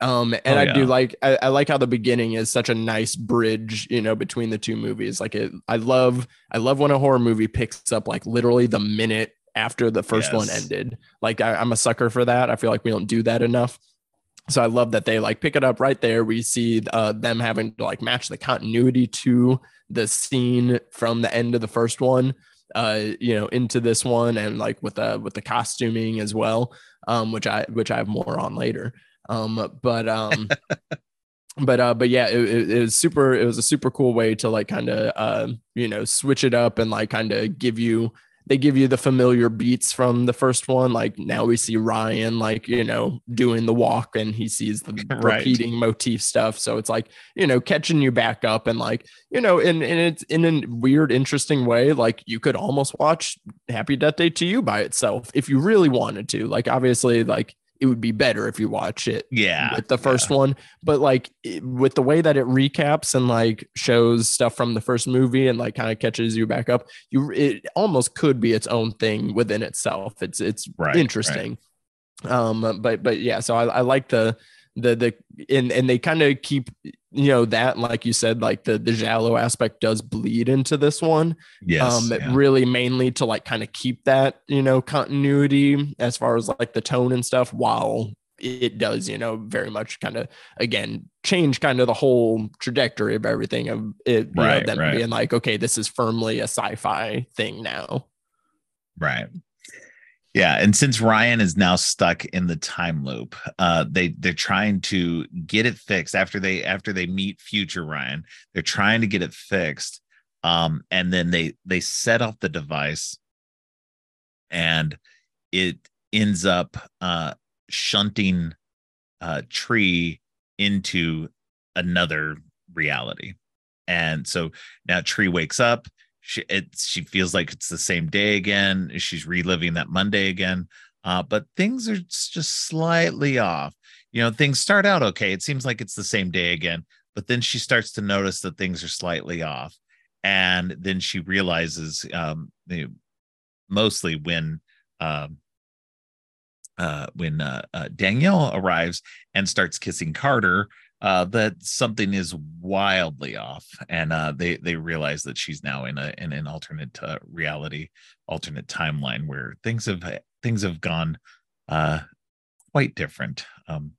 Um, and oh, I do like I, I, like how the beginning is such a nice bridge, you know, between the two movies. Like it, I love I love when a horror movie picks up like literally the minute after the first yes. one ended. Like I, I'm a sucker for that. I feel like we don't do that enough. So I love that they like pick it up right there. We see uh, them having to like match the continuity to the scene from the end of the first one, uh, you know, into this one, and like with the with the costuming as well, um, which I which I have more on later. Um, but um, *laughs* but uh, but yeah, it, it, it, was super. It was a super cool way to like kind of uh, you know switch it up and like kind of give you they give you the familiar beats from the first one. Like now we see Ryan like you know doing the walk and he sees the *laughs* right. repeating motif stuff. So it's like you know catching you back up and like you know and, in it's in a weird interesting way. Like you could almost watch Happy Death Day 2 U by itself if you really wanted to. Like obviously like it would be better if you watch it yeah with the first yeah. one but like it, with the way that it recaps and like shows stuff from the first movie and like kind of catches you back up you it almost could be its own thing within itself it's it's right, interesting right. um but but yeah so I, I like the the the and and they kind of keep you know that like you said like the the giallo aspect does bleed into this one yes um yeah. really mainly to like kind of keep that you know continuity as far as like the tone and stuff while it does you know very much kind of again change kind of the whole trajectory of everything of it right, know, them right. being like okay this is firmly a sci-fi thing now right yeah, and since Ryan is now stuck in the time loop, uh, they they're trying to get it fixed after they after they meet future Ryan. They're trying to get it fixed, um, and then they they set off the device, and it ends up uh, shunting uh, Tree into another reality, and so now Tree wakes up she it she feels like it's the same day again. She's reliving that Monday again. Uh, but things are just slightly off. You know, things start out okay. It seems like it's the same day again, but then she starts to notice that things are slightly off, and then she realizes, um, mostly when, um, uh, when uh, uh, Danielle arrives and starts kissing Carter, uh, that something is wildly off, and uh, they they realize that she's now in a in an alternate uh, reality, alternate timeline where things have things have gone uh, quite different. Um,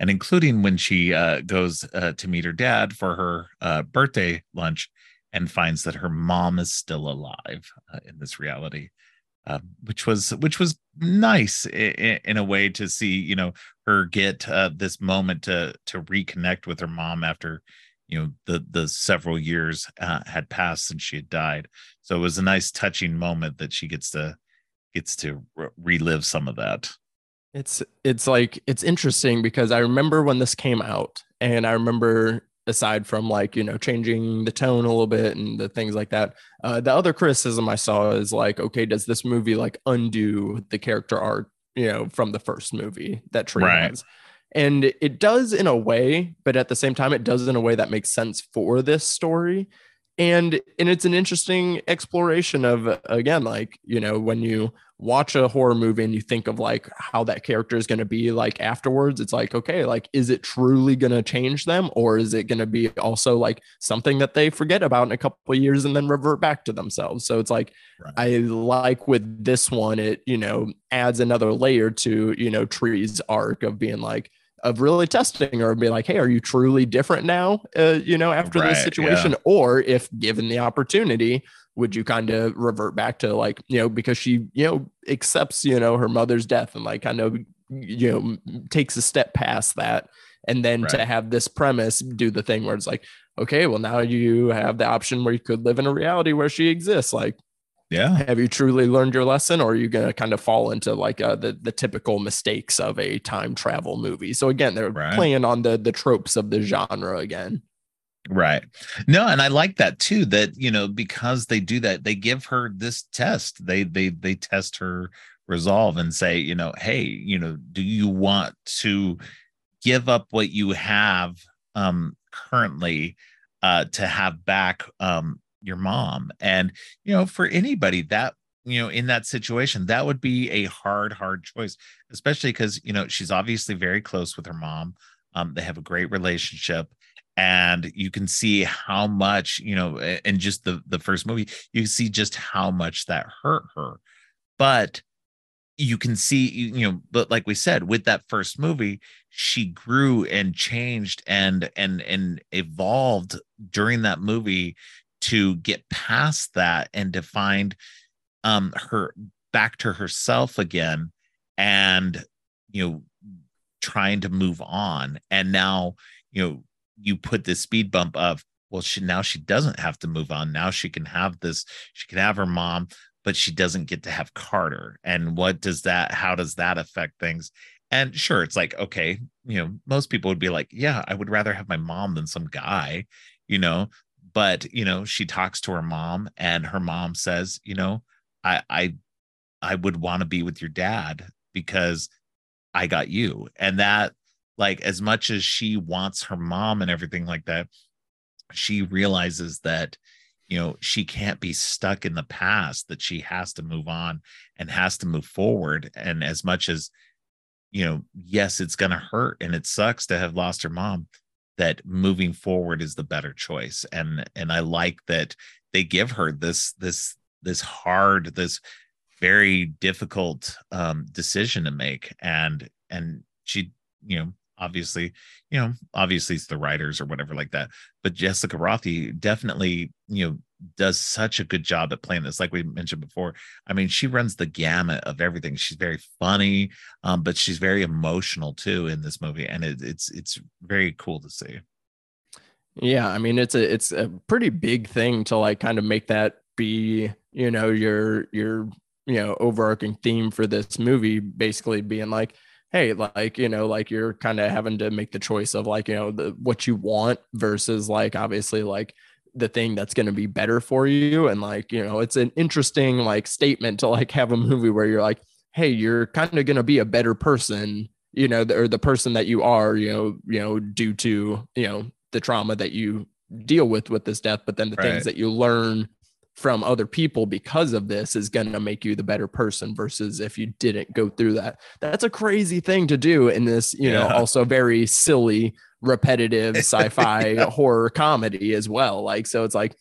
and including when she uh, goes uh, to meet her dad for her uh, birthday lunch and finds that her mom is still alive uh, in this reality uh, which was which was nice in, a way to see you know her get uh, this moment to to reconnect with her mom after you know the the several years uh, had passed since she had died. So it was a nice touching moment that she gets to gets to re- relive some of that. It's it's like it's interesting because i remember when this came out and i remember aside from like you know changing the tone a little bit and the things like that uh, the other criticism i saw is like okay does this movie like undo the character arc you know from the first movie that Tree right. has and it does in a way but at the same time it does in a way that makes sense for this story and and it's an interesting exploration of again like you know when you watch a horror movie and you think of like how that character is going to be like afterwards it's like okay like is it truly going to change them or is it going to be also like something that they forget about in a couple of years and then revert back to themselves so it's like right. i like with this one it you know adds another layer to you know tree's arc of being like of really testing or be like, hey, are you truly different now? Uh, you know, after right, this situation, yeah. or if given the opportunity, would you kind of revert back to like you know because she you know accepts you know her mother's death and like kind of you know takes a step past that and then right. to have this premise do the thing where it's like okay well now you have the option where you could live in a reality where she exists like yeah have you truly learned your lesson or are you going to kind of fall into like uh, the the typical mistakes of a time travel movie so again they're right. playing on the the tropes of the genre again Right. No, and I like that too that you know because they do that they give her this test. They they they test her resolve and say, you know, hey, you know, do you want to give up what you have um currently uh to have back um your mom? And you know, for anybody that you know in that situation that would be a hard hard choice especially because you know she's obviously very close with her mom um, they have a great relationship and you can see how much you know in just the the first movie you see just how much that hurt her. But you can see you know but like we said with that first movie she grew and changed and and and evolved during that movie to get past that and to find um her back to herself again and you know trying to move on. And now you know you put this speed bump of well she now she doesn't have to move on. Now she can have this she can have her mom but she doesn't get to have carter. And what does that how does that affect things? And sure it's like okay you know most people would be like yeah i would rather have my mom than some guy you know? But you know she talks to her mom and her mom says you know i i i would want to be with your dad because i got you. And that like as much as she wants her mom and everything like that she realizes that you know she can't be stuck in the past that she has to move on and has to move forward. And as much as you know yes it's going to hurt and it sucks to have lost her mom that moving forward is the better choice. And and i like that they give her this this this hard this very difficult um decision to make. And and she you know obviously you know obviously it's the writers or whatever like that but jessica rothe definitely you know does such a good job at playing this like we mentioned before. I mean she runs the gamut of everything. She's very funny um, but she's very emotional too in this movie and it, it's it's very cool to see. Yeah i mean it's a it's a pretty big thing to like kind of make that be you know your your you know overarching theme for this movie basically being like hey like you know like you're kind of having to make the choice of like you know the what you want versus like obviously like the thing that's going to be better for you and like you know it's an interesting like statement to like have a movie where you're like hey you're kind of going to be a better person you know or the person that you are you know you know due to you know the trauma that you deal with with this death but then the right. things that you learn from other people because of this is going to make you the better person versus if you didn't go through that. That's a crazy thing to do in this, you yeah. know, also very silly, repetitive *laughs* sci-fi yeah. horror comedy as well. Like so it's like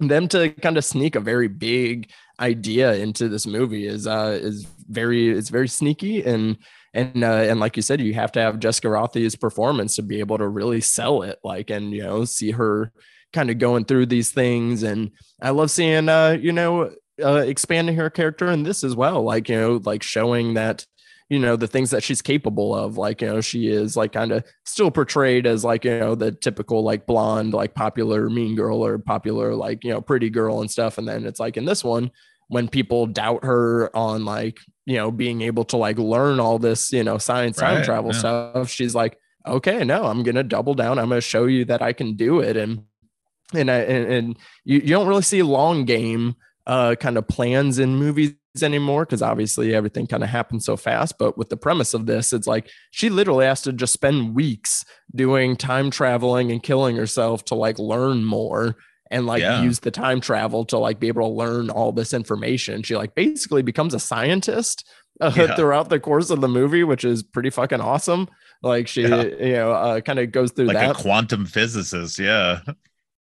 them to kind of sneak a very big idea into this movie is uh is very it's very sneaky and and uh, and like you said you have to have Jessica Rothe's performance to be able to really sell it like and you know see her kind of going through these things. And I love seeing, uh, you know, uh, expanding her character in this as well. Like, you know, like showing that, you know, the things that she's capable of. Like, you know, she is like kind of still portrayed as like, you know, the typical like blonde, like popular mean girl or popular, like, you know, pretty girl and stuff. And then it's like in this one, when people doubt her on like, you know, being able to like learn all this, you know, science, right, time travel yeah. stuff, she's like, okay, no, I'm going to double down. I'm going to show you that I can do it. And, and I, and, and you, you don't really see long game uh, kind of plans in movies anymore because obviously everything kind of happens so fast. But with the premise of this, it's like she literally has to just spend weeks doing time traveling and killing herself to like learn more and like yeah. use the time travel to like be able to learn all this information. She like basically becomes a scientist uh, yeah. throughout the course of the movie, which is pretty fucking awesome. Like she, yeah. you know, uh, kind of goes through like that. a quantum physicist. Yeah.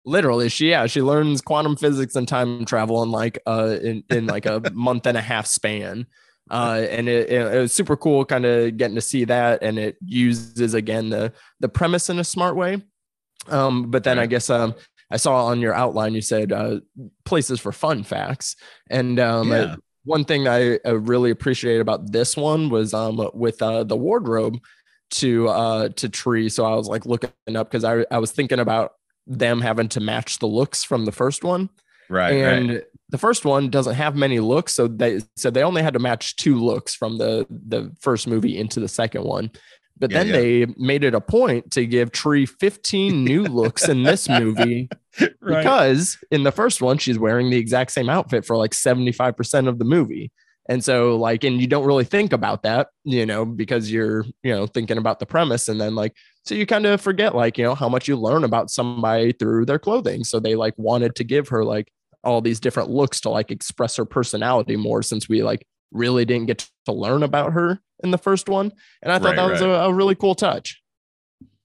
Literally she yeah she learns quantum physics and time travel in like uh in, in like a *laughs* month and a half span uh and it, it, it was super cool kind of getting to see that and it uses again the the premise in a smart way um but then i guess um I saw on your outline you said uh, places for fun facts, and um, yeah. one thing I, I, really appreciate about this one was um, with uh, the wardrobe to uh, to Tree. So I was like looking up because I I was thinking about them having to match the looks from the first one. Right. And right. the first one doesn't have many looks, so they said they only had to match two looks from the the first movie into the second one. But yeah, then yeah. they made it a point to give Tree 15 new looks in this *laughs* movie right. because in the first one, she's wearing the exact same outfit for like 75% of the movie. And so, like, and you don't really think about that, you know, because you're, you know, thinking about the premise. And then, like, so you kind of forget, like, you know, how much you learn about somebody through their clothing. So they, like, wanted to give her, like, all these different looks to, like, express her personality more since we, like, really didn't get to learn about her in the first one. And I thought right, that was right. a, a, really cool touch.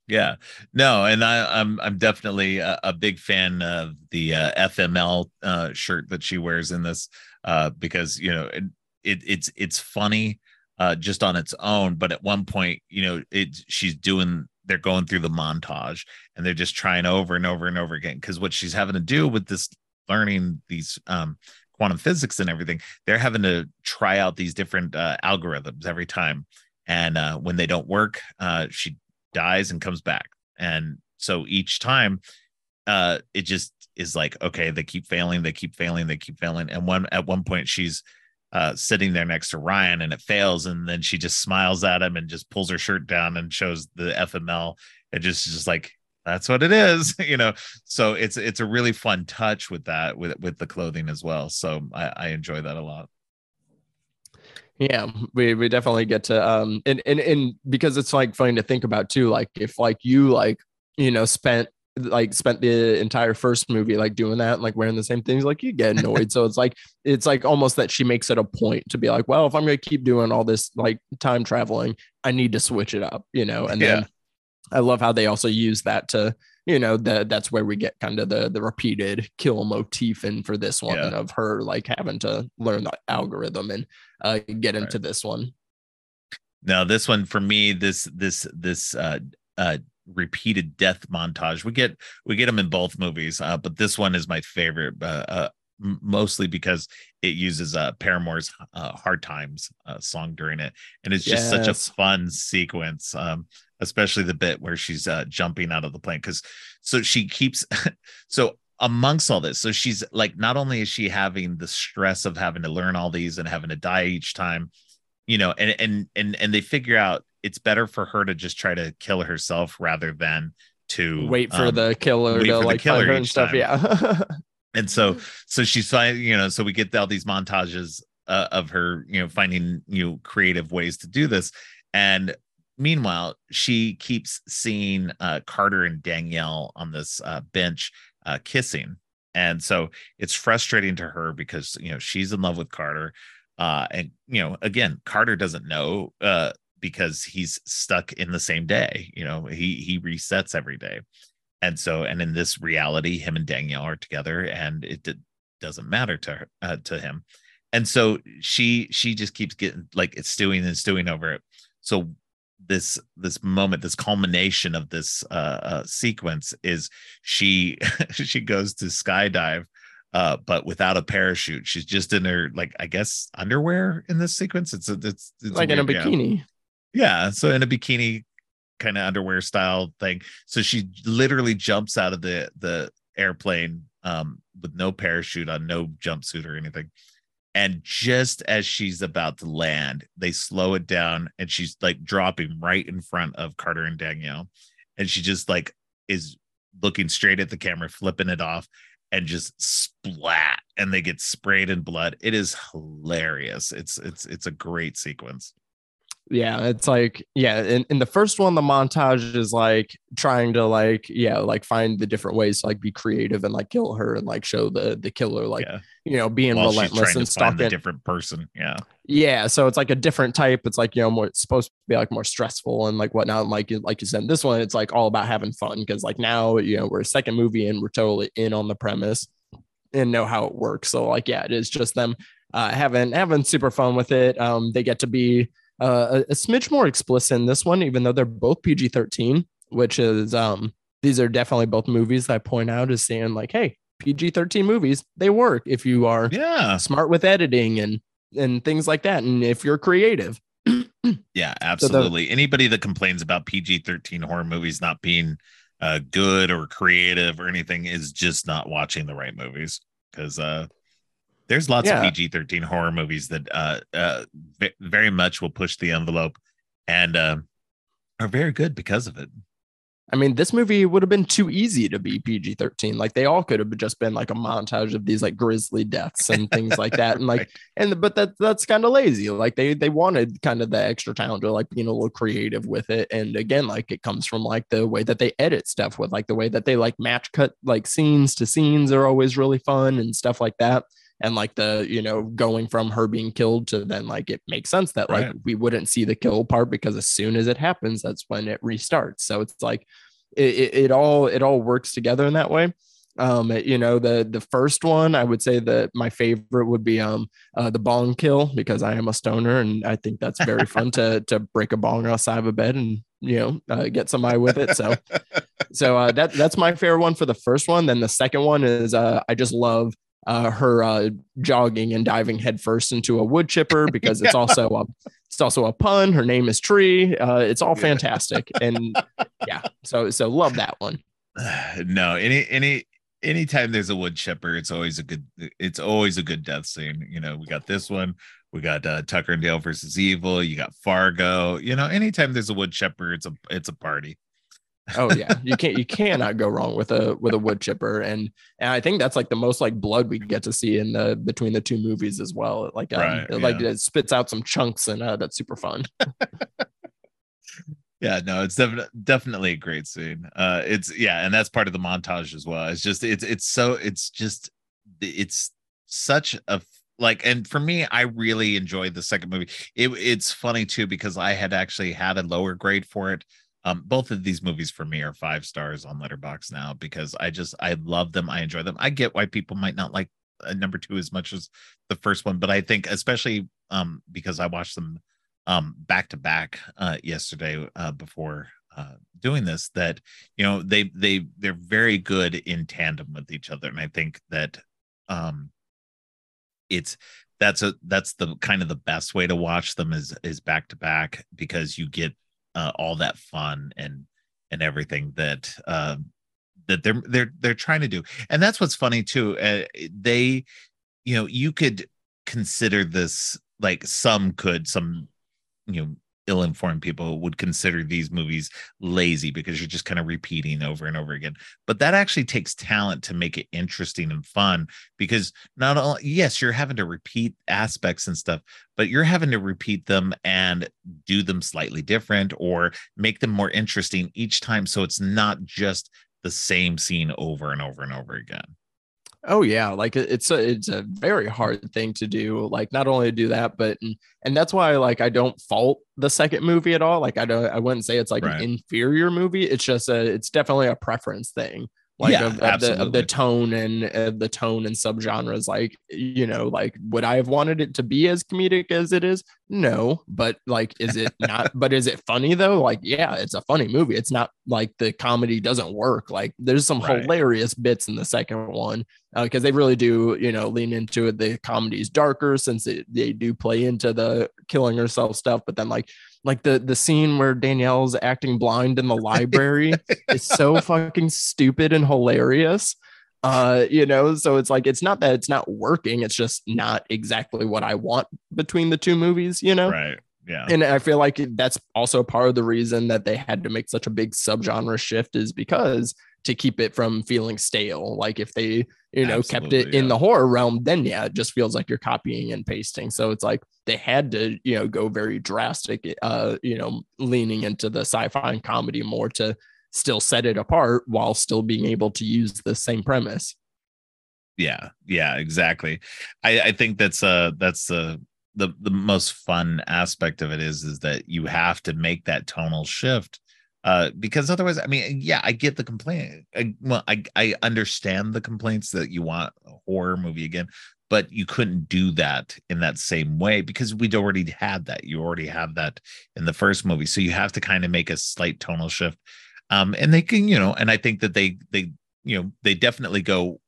Yeah, no, and I, am I'm, I'm definitely a, a, big fan of the uh, FML uh, shirt that she wears in this uh, because you know it, it, it's it's funny uh, just on its own, but at one point you know it she's doing they're going through the montage and they're just trying over and over and over again because what she's having to do with this learning these um, quantum physics and everything, they're having to try out these different uh, algorithms every time. And uh, when they don't work, uh, she dies and comes back. And so each time, uh, it just is like, okay, they keep failing, they keep failing, they keep failing. And one at one point, she's uh, sitting there next to Ryan and it fails. And then she just smiles at him and just pulls her shirt down and shows the FML. It just just like that's what it is *laughs* you know so it's it's a really fun touch with that with with the clothing as well so i, I enjoy that a lot yeah we, we definitely get to um and, and and because it's like funny to think about too like if like you like you know spent like spent the entire first movie like doing that like wearing the same things like you get annoyed so it's like it's like almost that she makes it a point to be like well if i'm gonna keep doing all this like time traveling i need to switch it up you know and yeah. then I love how they also use that to, you know, that that's where we get kind of the the repeated kill motif in for this one yeah. of her like having to learn the algorithm and uh, get into right. this one. Now, this one for me, this this this uh uh repeated death montage. We get we get them in both movies, uh, but this one is my favorite. Uh, uh, mostly because it uses uh Paramore's uh, Hard Times uh, song during it, and it's just yes. such a fun sequence. Um, especially the bit where she's uh, jumping out of the plane because so she keeps *laughs* so amongst all this so she's like not only is she having the stress of having to learn all these and having to die each time you know and and and and they figure out it's better for her to just try to kill herself rather than to wait for um, the killer to like killer her and stuff time. yeah *laughs* and so so she's finding you know so we get all these montages uh, of her you know finding you know creative ways to do this and meanwhile, she keeps seeing uh, Carter and Danielle on this uh, bench uh, kissing. And so it's frustrating to her because, you know, she's in love with Carter. Uh, and, you know, again, Carter doesn't know uh, because he's stuck in the same day. You know, he, he resets every day. And so, and in this reality, him and Danielle are together and it did, doesn't matter to her, uh, to him. And so she, she just keeps getting like it's stewing and stewing over it. So this this moment this culmination of this uh, uh sequence is she *laughs* she goes to skydive uh but without a parachute she's just in her like i guess underwear in this sequence it's a, it's, it's like weird, in a bikini yeah. Yeah so in a bikini kind of underwear style thing. So she literally jumps out of the the airplane um with no parachute on no jumpsuit or anything. And just as she's about to land they slow it down and she's like dropping right in front of carter and danielle. And she just like is looking straight at the camera flipping it off and just splat and they get sprayed in blood. It is hilarious. It's it's it's a great sequence yeah it's like yeah in, in the first one the montage is like trying to like yeah like find the different ways to like be creative and like kill her and like show the the killer like yeah. you know being While relentless and stalking a different person yeah. Yeah so it's like a different type. It's like you know more it's supposed to be like more stressful and like whatnot. Like like you said this one it's like all about having fun because like now you know we're a second movie and we're totally in on the premise and know how it works. So like yeah it is just them uh having having super fun with it. Um they get to be uh, a, a, smidge more explicit in this one, even though they're both PG 13, which is um, these are definitely both movies that I point out as saying like, hey, PG 13 movies, they work if you are yeah smart with editing and and things like that. And if you're creative. *clears throat* yeah, absolutely. So the, Anybody that complains about PG 13 horror movies not being uh, good or creative or anything is just not watching the right movies because uh, there's lots yeah. of PG 13 horror movies that uh, uh, very much will push the envelope and uh, are very good because of it. I mean, this movie would have been too easy to be PG 13. Like they all could have just been like a montage of these like grisly deaths and things like that. And like, *laughs* right. and but that that's kind of lazy. Like they they wanted kind of the extra talent to like being a little creative with it. And again, like it comes from like the way that they edit stuff with like the way that they like match cut like scenes to scenes are always really fun and stuff like that and like the you know going from her being killed to then like it makes sense that like right. we wouldn't see the kill part because as soon as it happens that's when it restarts. So it's like it, it, it all it all works together in that way. Um you know the the first one i would say that my favorite would be um uh, the bong kill because i am a stoner and i think that's very fun to *laughs* to break a bong outside of a bed and you know uh, get somebody with it. So *laughs* so uh, that that's my favorite one for the first one. Then the second one is uh i just love uh, her uh, jogging and diving headfirst into a wood chipper because it's yeah. also a it's also a pun. Her name is Tree. Uh, it's all fantastic, and yeah, so so love that one. *sighs* No, any any anytime there's a wood chipper, it's always a good it's always a good death scene. You know, we got this one. We got uh, Tucker and Dale versus Evil. You got Fargo. You know, anytime there's a wood chipper, it's a it's a party oh yeah, you can't you cannot go wrong with a with a wood chipper, and and I think that's like the most like blood we get to see in the between the two movies as well. Like um, right, it, like it spits out some chunks, and uh, that's super fun. *laughs* yeah, no, it's definitely definitely a great scene. Uh, it's yeah, and that's part of the montage as well. It's just it's it's so it's just it's such a like and for me i really enjoyed the second movie it, it's funny too because i had actually had a lower grade for it um, both of these movies for me are five stars on Letterboxd now because I just I love them. I enjoy them. I get why people might not like uh, number two as much as the first one, but I think especially um, because I watched them um, back to back uh, yesterday uh, before uh, doing this that you know they they they're very good in tandem with each other, and I think that um, it's that's a that's the kind of the best way to watch them is is back to back because you get uh, all that fun and and everything that uh, that they're they're they're trying to do. And that's what's funny too. Uh, they, you know, you could consider this like some could some you know ill-informed people would consider these movies lazy because you're just kind of repeating over and over again. But that actually takes talent to make it interesting and fun because not all yes you're having to repeat aspects and stuff but you're having to repeat them and do them slightly different or make them more interesting each time so it's not just the same scene over and over and over again Oh yeah, like it's a it's a very hard thing to do. Like not only to do that, but and, and that's why like I don't fault the second movie at all. Like I don't I wouldn't say it's like right. an inferior movie. It's just a it's definitely a preference thing like yeah, of, of the of the tone and uh, the tone and subgenres like you know like would i have wanted it to be as comedic as it is? No but like is it not *laughs* but is it funny though? Like yeah it's a funny movie. It's not like the comedy doesn't work. Like there's some right. hilarious bits in the second one because uh, they really do you know lean into it. The comedy is darker since it, they do play into the killing herself stuff but then like like the the scene where Danielle's acting blind in the *laughs* library is so fucking stupid and hilarious. Uh, you know, so it's like it's not that it's not working, it's just not exactly what I want between the two movies, you know? Right. Yeah. And I feel like that's also part of the reason that they had to make such a big subgenre shift is because to keep it from feeling stale. Like if they, you know, Absolutely, kept it yeah. in the horror realm, then yeah, it just feels like you're copying and pasting. So it's like they had to, you know, go very drastic, uh, you know, leaning into the sci-fi and comedy more to still set it apart while still being able to use the same premise. Yeah, yeah, exactly. I, I think that's uh that's uh the the most fun aspect of it is is that you have to make that tonal shift uh, because otherwise, I mean, yeah, I get the complaint. I, well, I I understand the complaints that you want a horror movie again, but you couldn't do that in that same way because we'd already had that. You already have that in the first movie, so you have to kind of make a slight tonal shift. um and they can you know and i think that they they you know they definitely go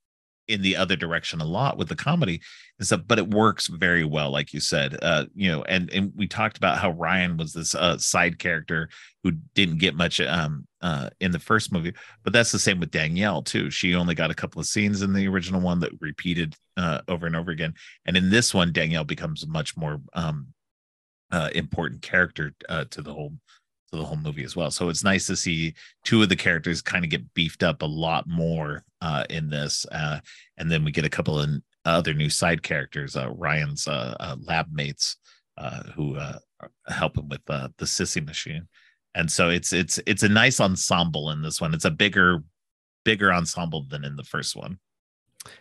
in the other direction a lot with the comedy and stuff, but it works very well, like you said. Uh, you know, and and we talked about how Ryan was this uh side character who didn't get much um uh in the first movie, but that's the same with Danielle too. She only got a couple of scenes in the original one that repeated uh over and over again. And in this one, Danielle becomes a much more um uh important character uh to the whole to the whole movie as well. So it's nice to see two of the characters kind of get beefed up a lot more uh, in this, uh, and then we get a couple of other new side characters, uh, Ryan's uh, uh, lab mates uh, who help him with the sissy machine, and so it's it's it's a nice ensemble in this one. It's a bigger bigger ensemble than in the first one.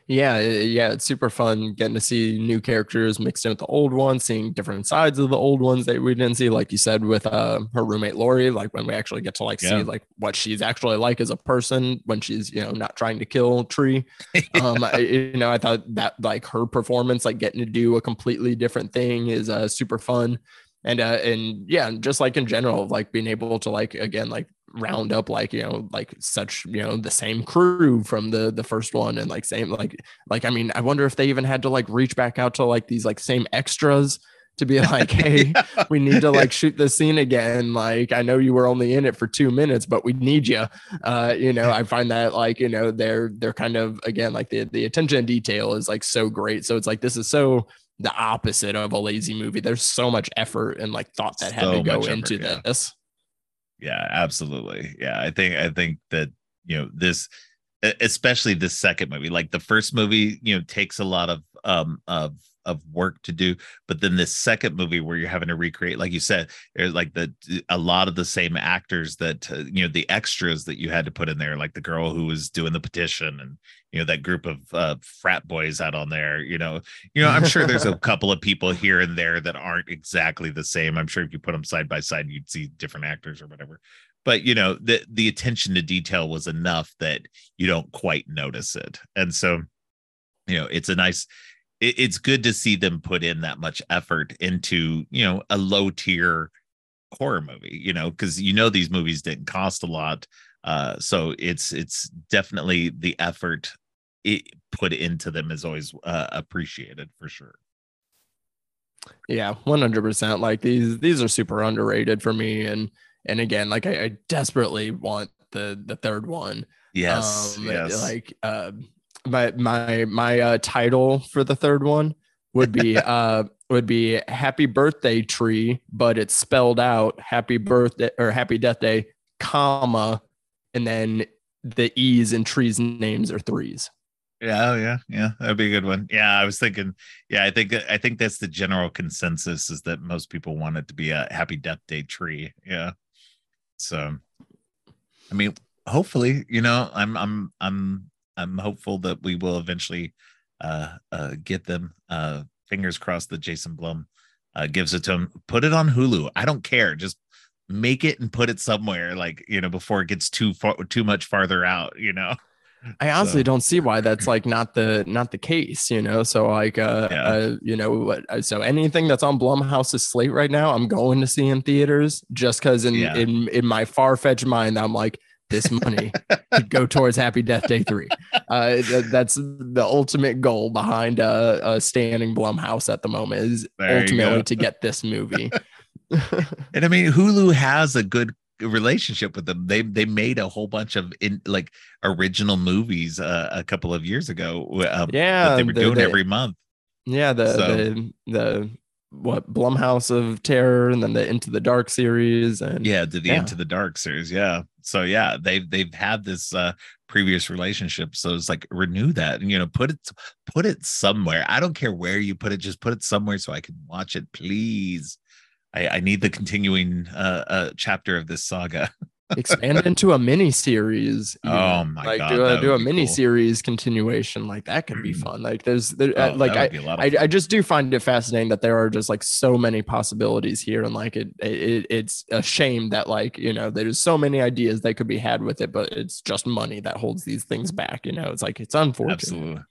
Yeah, yeah, it's super fun getting to see new characters mixed in with the old ones, seeing different sides of the old ones that we didn't see, like you said, with uh, her roommate Lori. Like when we actually get to like yeah. see like what she's actually like as a person when she's you know not trying to kill Tree. *laughs* um, I, you know, I thought that like her performance, like getting to do a completely different thing, is uh, super fun and uh and yeah just like in general like being able to like again like round up like you know like such you know the same crew from the the first one and like same like like i mean i wonder if they even had to like reach back out to like these like same extras to be *laughs* like hey yeah. we need to like shoot the scene again. Like i know you were only in it for two minutes but we need you uh you know i find that like you know they're they're kind of again like the the attention detail is like so great. So it's like this is so the opposite of a lazy movie. There's so much effort and like thought that so had to go into effort, this. Yeah absolutely. Yeah i think i think that you know this especially the second movie like the first movie you know takes a lot of um of of work to do but then this second movie where you're having to recreate like you said there's like the a lot of the same actors that uh, you know the extras that you had to put in there like the girl who was doing the petition and you know that group of uh, frat boys out on there you know you know i'm sure there's a *laughs* couple of people here and there that aren't exactly the same. I'm sure if you put them side by side you'd see different actors or whatever. But you know the the attention to detail was enough that you don't quite notice it. And so you know it's a nice it, it's good to see them put in that much effort into you know a low tier horror movie you know because you know these movies didn't cost a lot uh so it's it's definitely the effort it put into them is always uh, appreciated for sure. Yeah 100% like these these are super underrated for me and and again like i, I desperately want the the third one. Yes um, yes. like uh my my my uh, title for the third one would be *laughs* uh would be happy birthday tree but it's spelled out happy birthday or happy death day comma and then the e's and trees names are threes yeah, oh, yeah, yeah. That'd be a good one. Yeah, I was thinking. Yeah, I think I think that's the general consensus is that most people want it to be a Happy Death Day tree. Yeah. So, I mean, hopefully, you know, I'm I'm I'm I'm hopeful that we will eventually uh, uh, get them. Uh, fingers crossed that Jason Blum uh, gives it to him. Put it on Hulu. I don't care. Just make it and put it somewhere, like you know, before it gets too far, too much farther out. You know. *laughs* I honestly so. don't see why that's like not the not the case, you know. So like, uh, yeah. uh you know, what? Uh, so anything that's on Blumhouse's slate right now, I'm going to see in theaters just because in yeah. in in my far fetched mind, I'm like, this money could go towards Happy Death Day 3. Uh, that's the ultimate goal behind uh, uh, standing Blumhouse at the moment is there ultimately to get this movie. *laughs* and I mean, Hulu has a good relationship with them. They they made a whole bunch of in like original movies uh, a couple of years ago. Um, yeah, they were the, doing the, every month. Yeah, the so. the the what Blumhouse of Terror and then the Into the Dark series and yeah, the, the yeah. Into the Dark series. Yeah. So yeah, they've they've had this uh previous relationship. So it's like renew that and you know, put it put it somewhere. I don't care where you put it, just put it somewhere so I can watch it, please. I, I need the continuing uh, uh chapter of this saga. *laughs* expand into a mini series. Oh my like, god! Do a, do a mini cool. series continuation. Like that could be mm. fun. Like there's there, oh, like I, I, I just do find it fascinating that there are just like so many possibilities here, and like it, it it's a shame that like you know there's so many ideas that could be had with it, but it's just money that holds these things back. You know, it's like it's unfortunate. Absolutely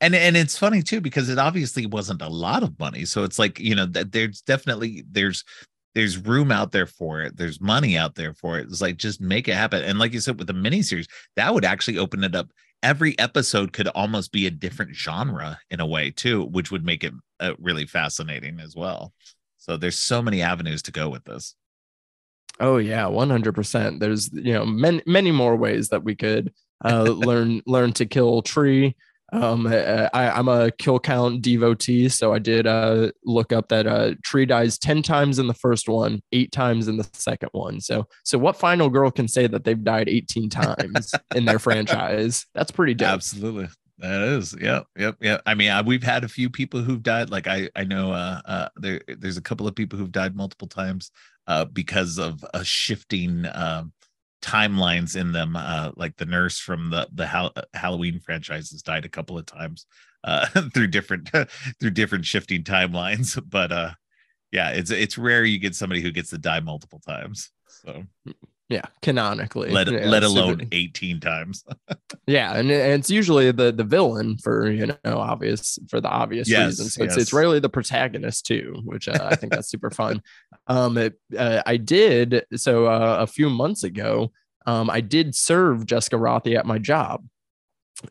and and it's funny too because it obviously wasn't a lot of money so it's like you know that there's definitely there's there's room out there for it. There's money out there for it. It's like just make it happen. And like you said, with the miniseries, that would actually open it up. Every episode could almost be a different genre in a way too, which would make it uh, really fascinating as well. So there's so many avenues to go with this. Oh yeah, 100%. There's you know many many more ways that we could uh, learn learn to kill tree um, I, am a kill count devotee, so I did uh, look up that uh, Tree dies ten times in the first one, eight times in the second one. So, so what final girl can say that they've died 18 *laughs* times in their franchise? That's pretty dope. Absolutely, that is. Yep, yep, yep. I mean, I, we've had a few people who've died. Like I, I know uh, uh, there, there's a couple of people who've died multiple times uh, because of a shifting. Um, timelines in them uh like the nurse from the the ha- halloween franchises died a couple of times uh *laughs* through different *laughs* through different shifting timelines *laughs* but uh yeah it's it's rare you get somebody who gets to die multiple times so yeah canonically. Let, yeah, let alone *laughs* 18 times. *laughs* Yeah and it's usually the the villain for you know obvious for the obvious yes, reasons. So yes. it's, it's rarely the protagonist too which uh, i think that's super fun. *laughs* Um it, uh, i did so uh, a few months ago um i did serve jessica rothe at my job.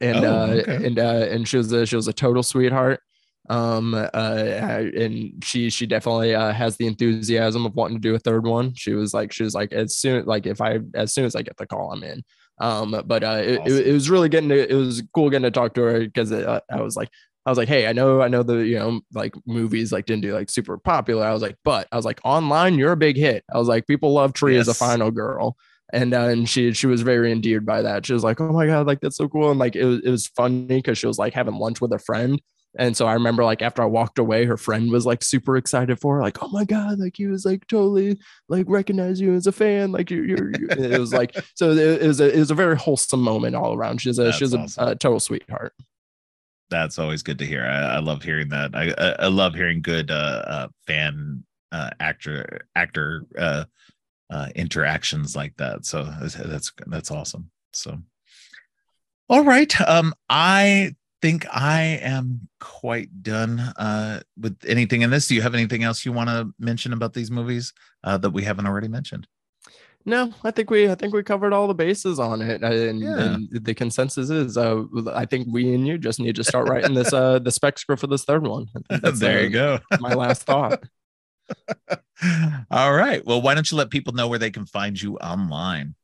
And oh, uh okay. and uh and she was a she was a total sweetheart um uh and she she definitely uh, has the enthusiasm of wanting to do a third one she was like she was like as soon like if i as soon as i get the call i'm in um but uh it, awesome. it, it, was really getting to, it was cool getting to talk to her because uh, i was like I was like, hey, I know, I know the, you know, like movies like didn't do like super popular. I was like, but I was like, online, you're a big hit. I was like, people love Tree yes. as a final girl. And uh, and she she was very endeared by that. She was like, oh my god, like that's so cool. And like it was it was funny because she was like having lunch with a friend and so I remember like after I walked away, her friend was like super excited for her, like, oh my God, like he was like totally like recognize you as a fan. Like you're, you're, you're. it was like, *laughs* so it, was a, it was a very wholesome moment all around. She's a, That's she's awesome. a, a, total sweetheart. That's always good to hear. I, I love hearing that. I, I, love hearing good uh, uh fan uh, actor, actor uh, uh, interactions like that. So that's, that's, that's awesome. So, all right. Um, I think I am quite done uh, with anything in this. Do you have anything else you want to mention about these movies uh, that we haven't already mentioned? No, I think we I think we covered all the bases on it, uh, and, yeah. and the consensus is uh, I think we and you just need to start writing this uh, the spec script for this third one. there you uh, go. my last thought. *laughs* all right. Well, why don't you let people know where they can find you online?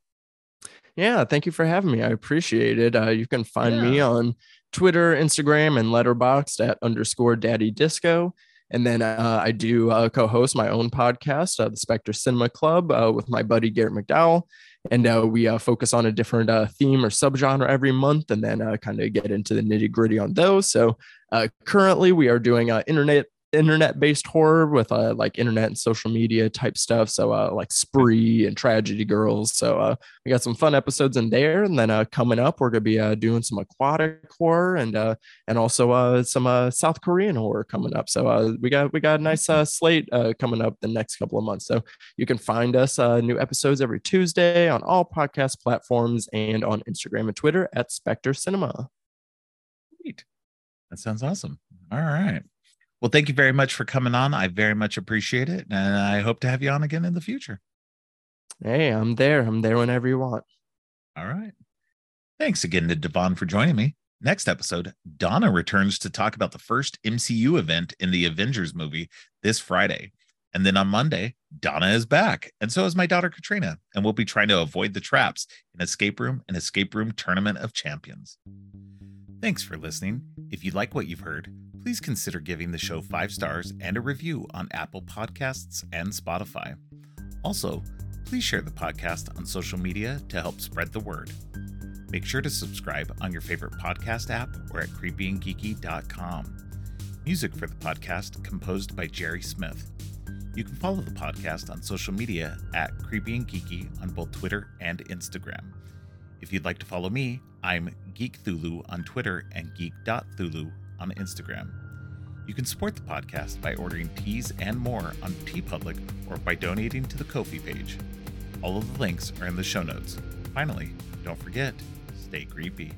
Yeah, thank you for having me. I appreciate it. Uh, you can find yeah. me on Twitter, Instagram, and Letterboxd at underscore Daddy Disco. And then uh, I do uh, co-host my own podcast, uh, the Specter Cinema Club, uh, with my buddy Garrett McDowell, and uh, we uh, focus on a different theme or subgenre every month, and then kind of get into the nitty gritty on those. So currently, we are doing internet internet based horror with uh, like internet and social media type stuff. So uh, like Spree and Tragedy Girls. So uh, we got some fun episodes in there, and then uh, coming up we're gonna be uh, doing some aquatic horror and uh, and also uh, some uh, South Korean horror coming up. So uh, we got we got a nice uh, slate uh, coming up the next couple of months. So you can find us uh, new episodes every Tuesday on all podcast platforms and on Instagram and Twitter at Specter Cinema. Sweet. That sounds awesome. All right. Well, thank you very much for coming on. I very much appreciate it. And I hope to have you on again in the future. Hey, I'm there. I'm there whenever you want. All right. Thanks again to DeVaughn for joining me. Next episode, Donna returns to talk about the first MCU event in the Avengers movie this Friday. And then on Monday, Donna is back. And so is my daughter Katrina. And we'll be trying to avoid the traps in Escape Room and Escape Room Tournament of Champions. Thanks for listening. If you like what you've heard, please consider giving the show five stars and a review on Apple Podcasts and Spotify. Also, please share the podcast on social media to help spread the word. Make sure to subscribe on your favorite podcast app or at creepyandgeeky.com. Music for the podcast composed by Jerry Smith. You can follow the podcast on social media at Creepy and Geeky on both Twitter and Instagram. If you'd like to follow me, I'm Geekthulhu on Twitter and geek.thulu on Instagram. You can support the podcast by ordering tees and more on TeePublic or by donating to the Ko-fi page. All of the links are in the show notes. Finally, don't forget, stay creepy.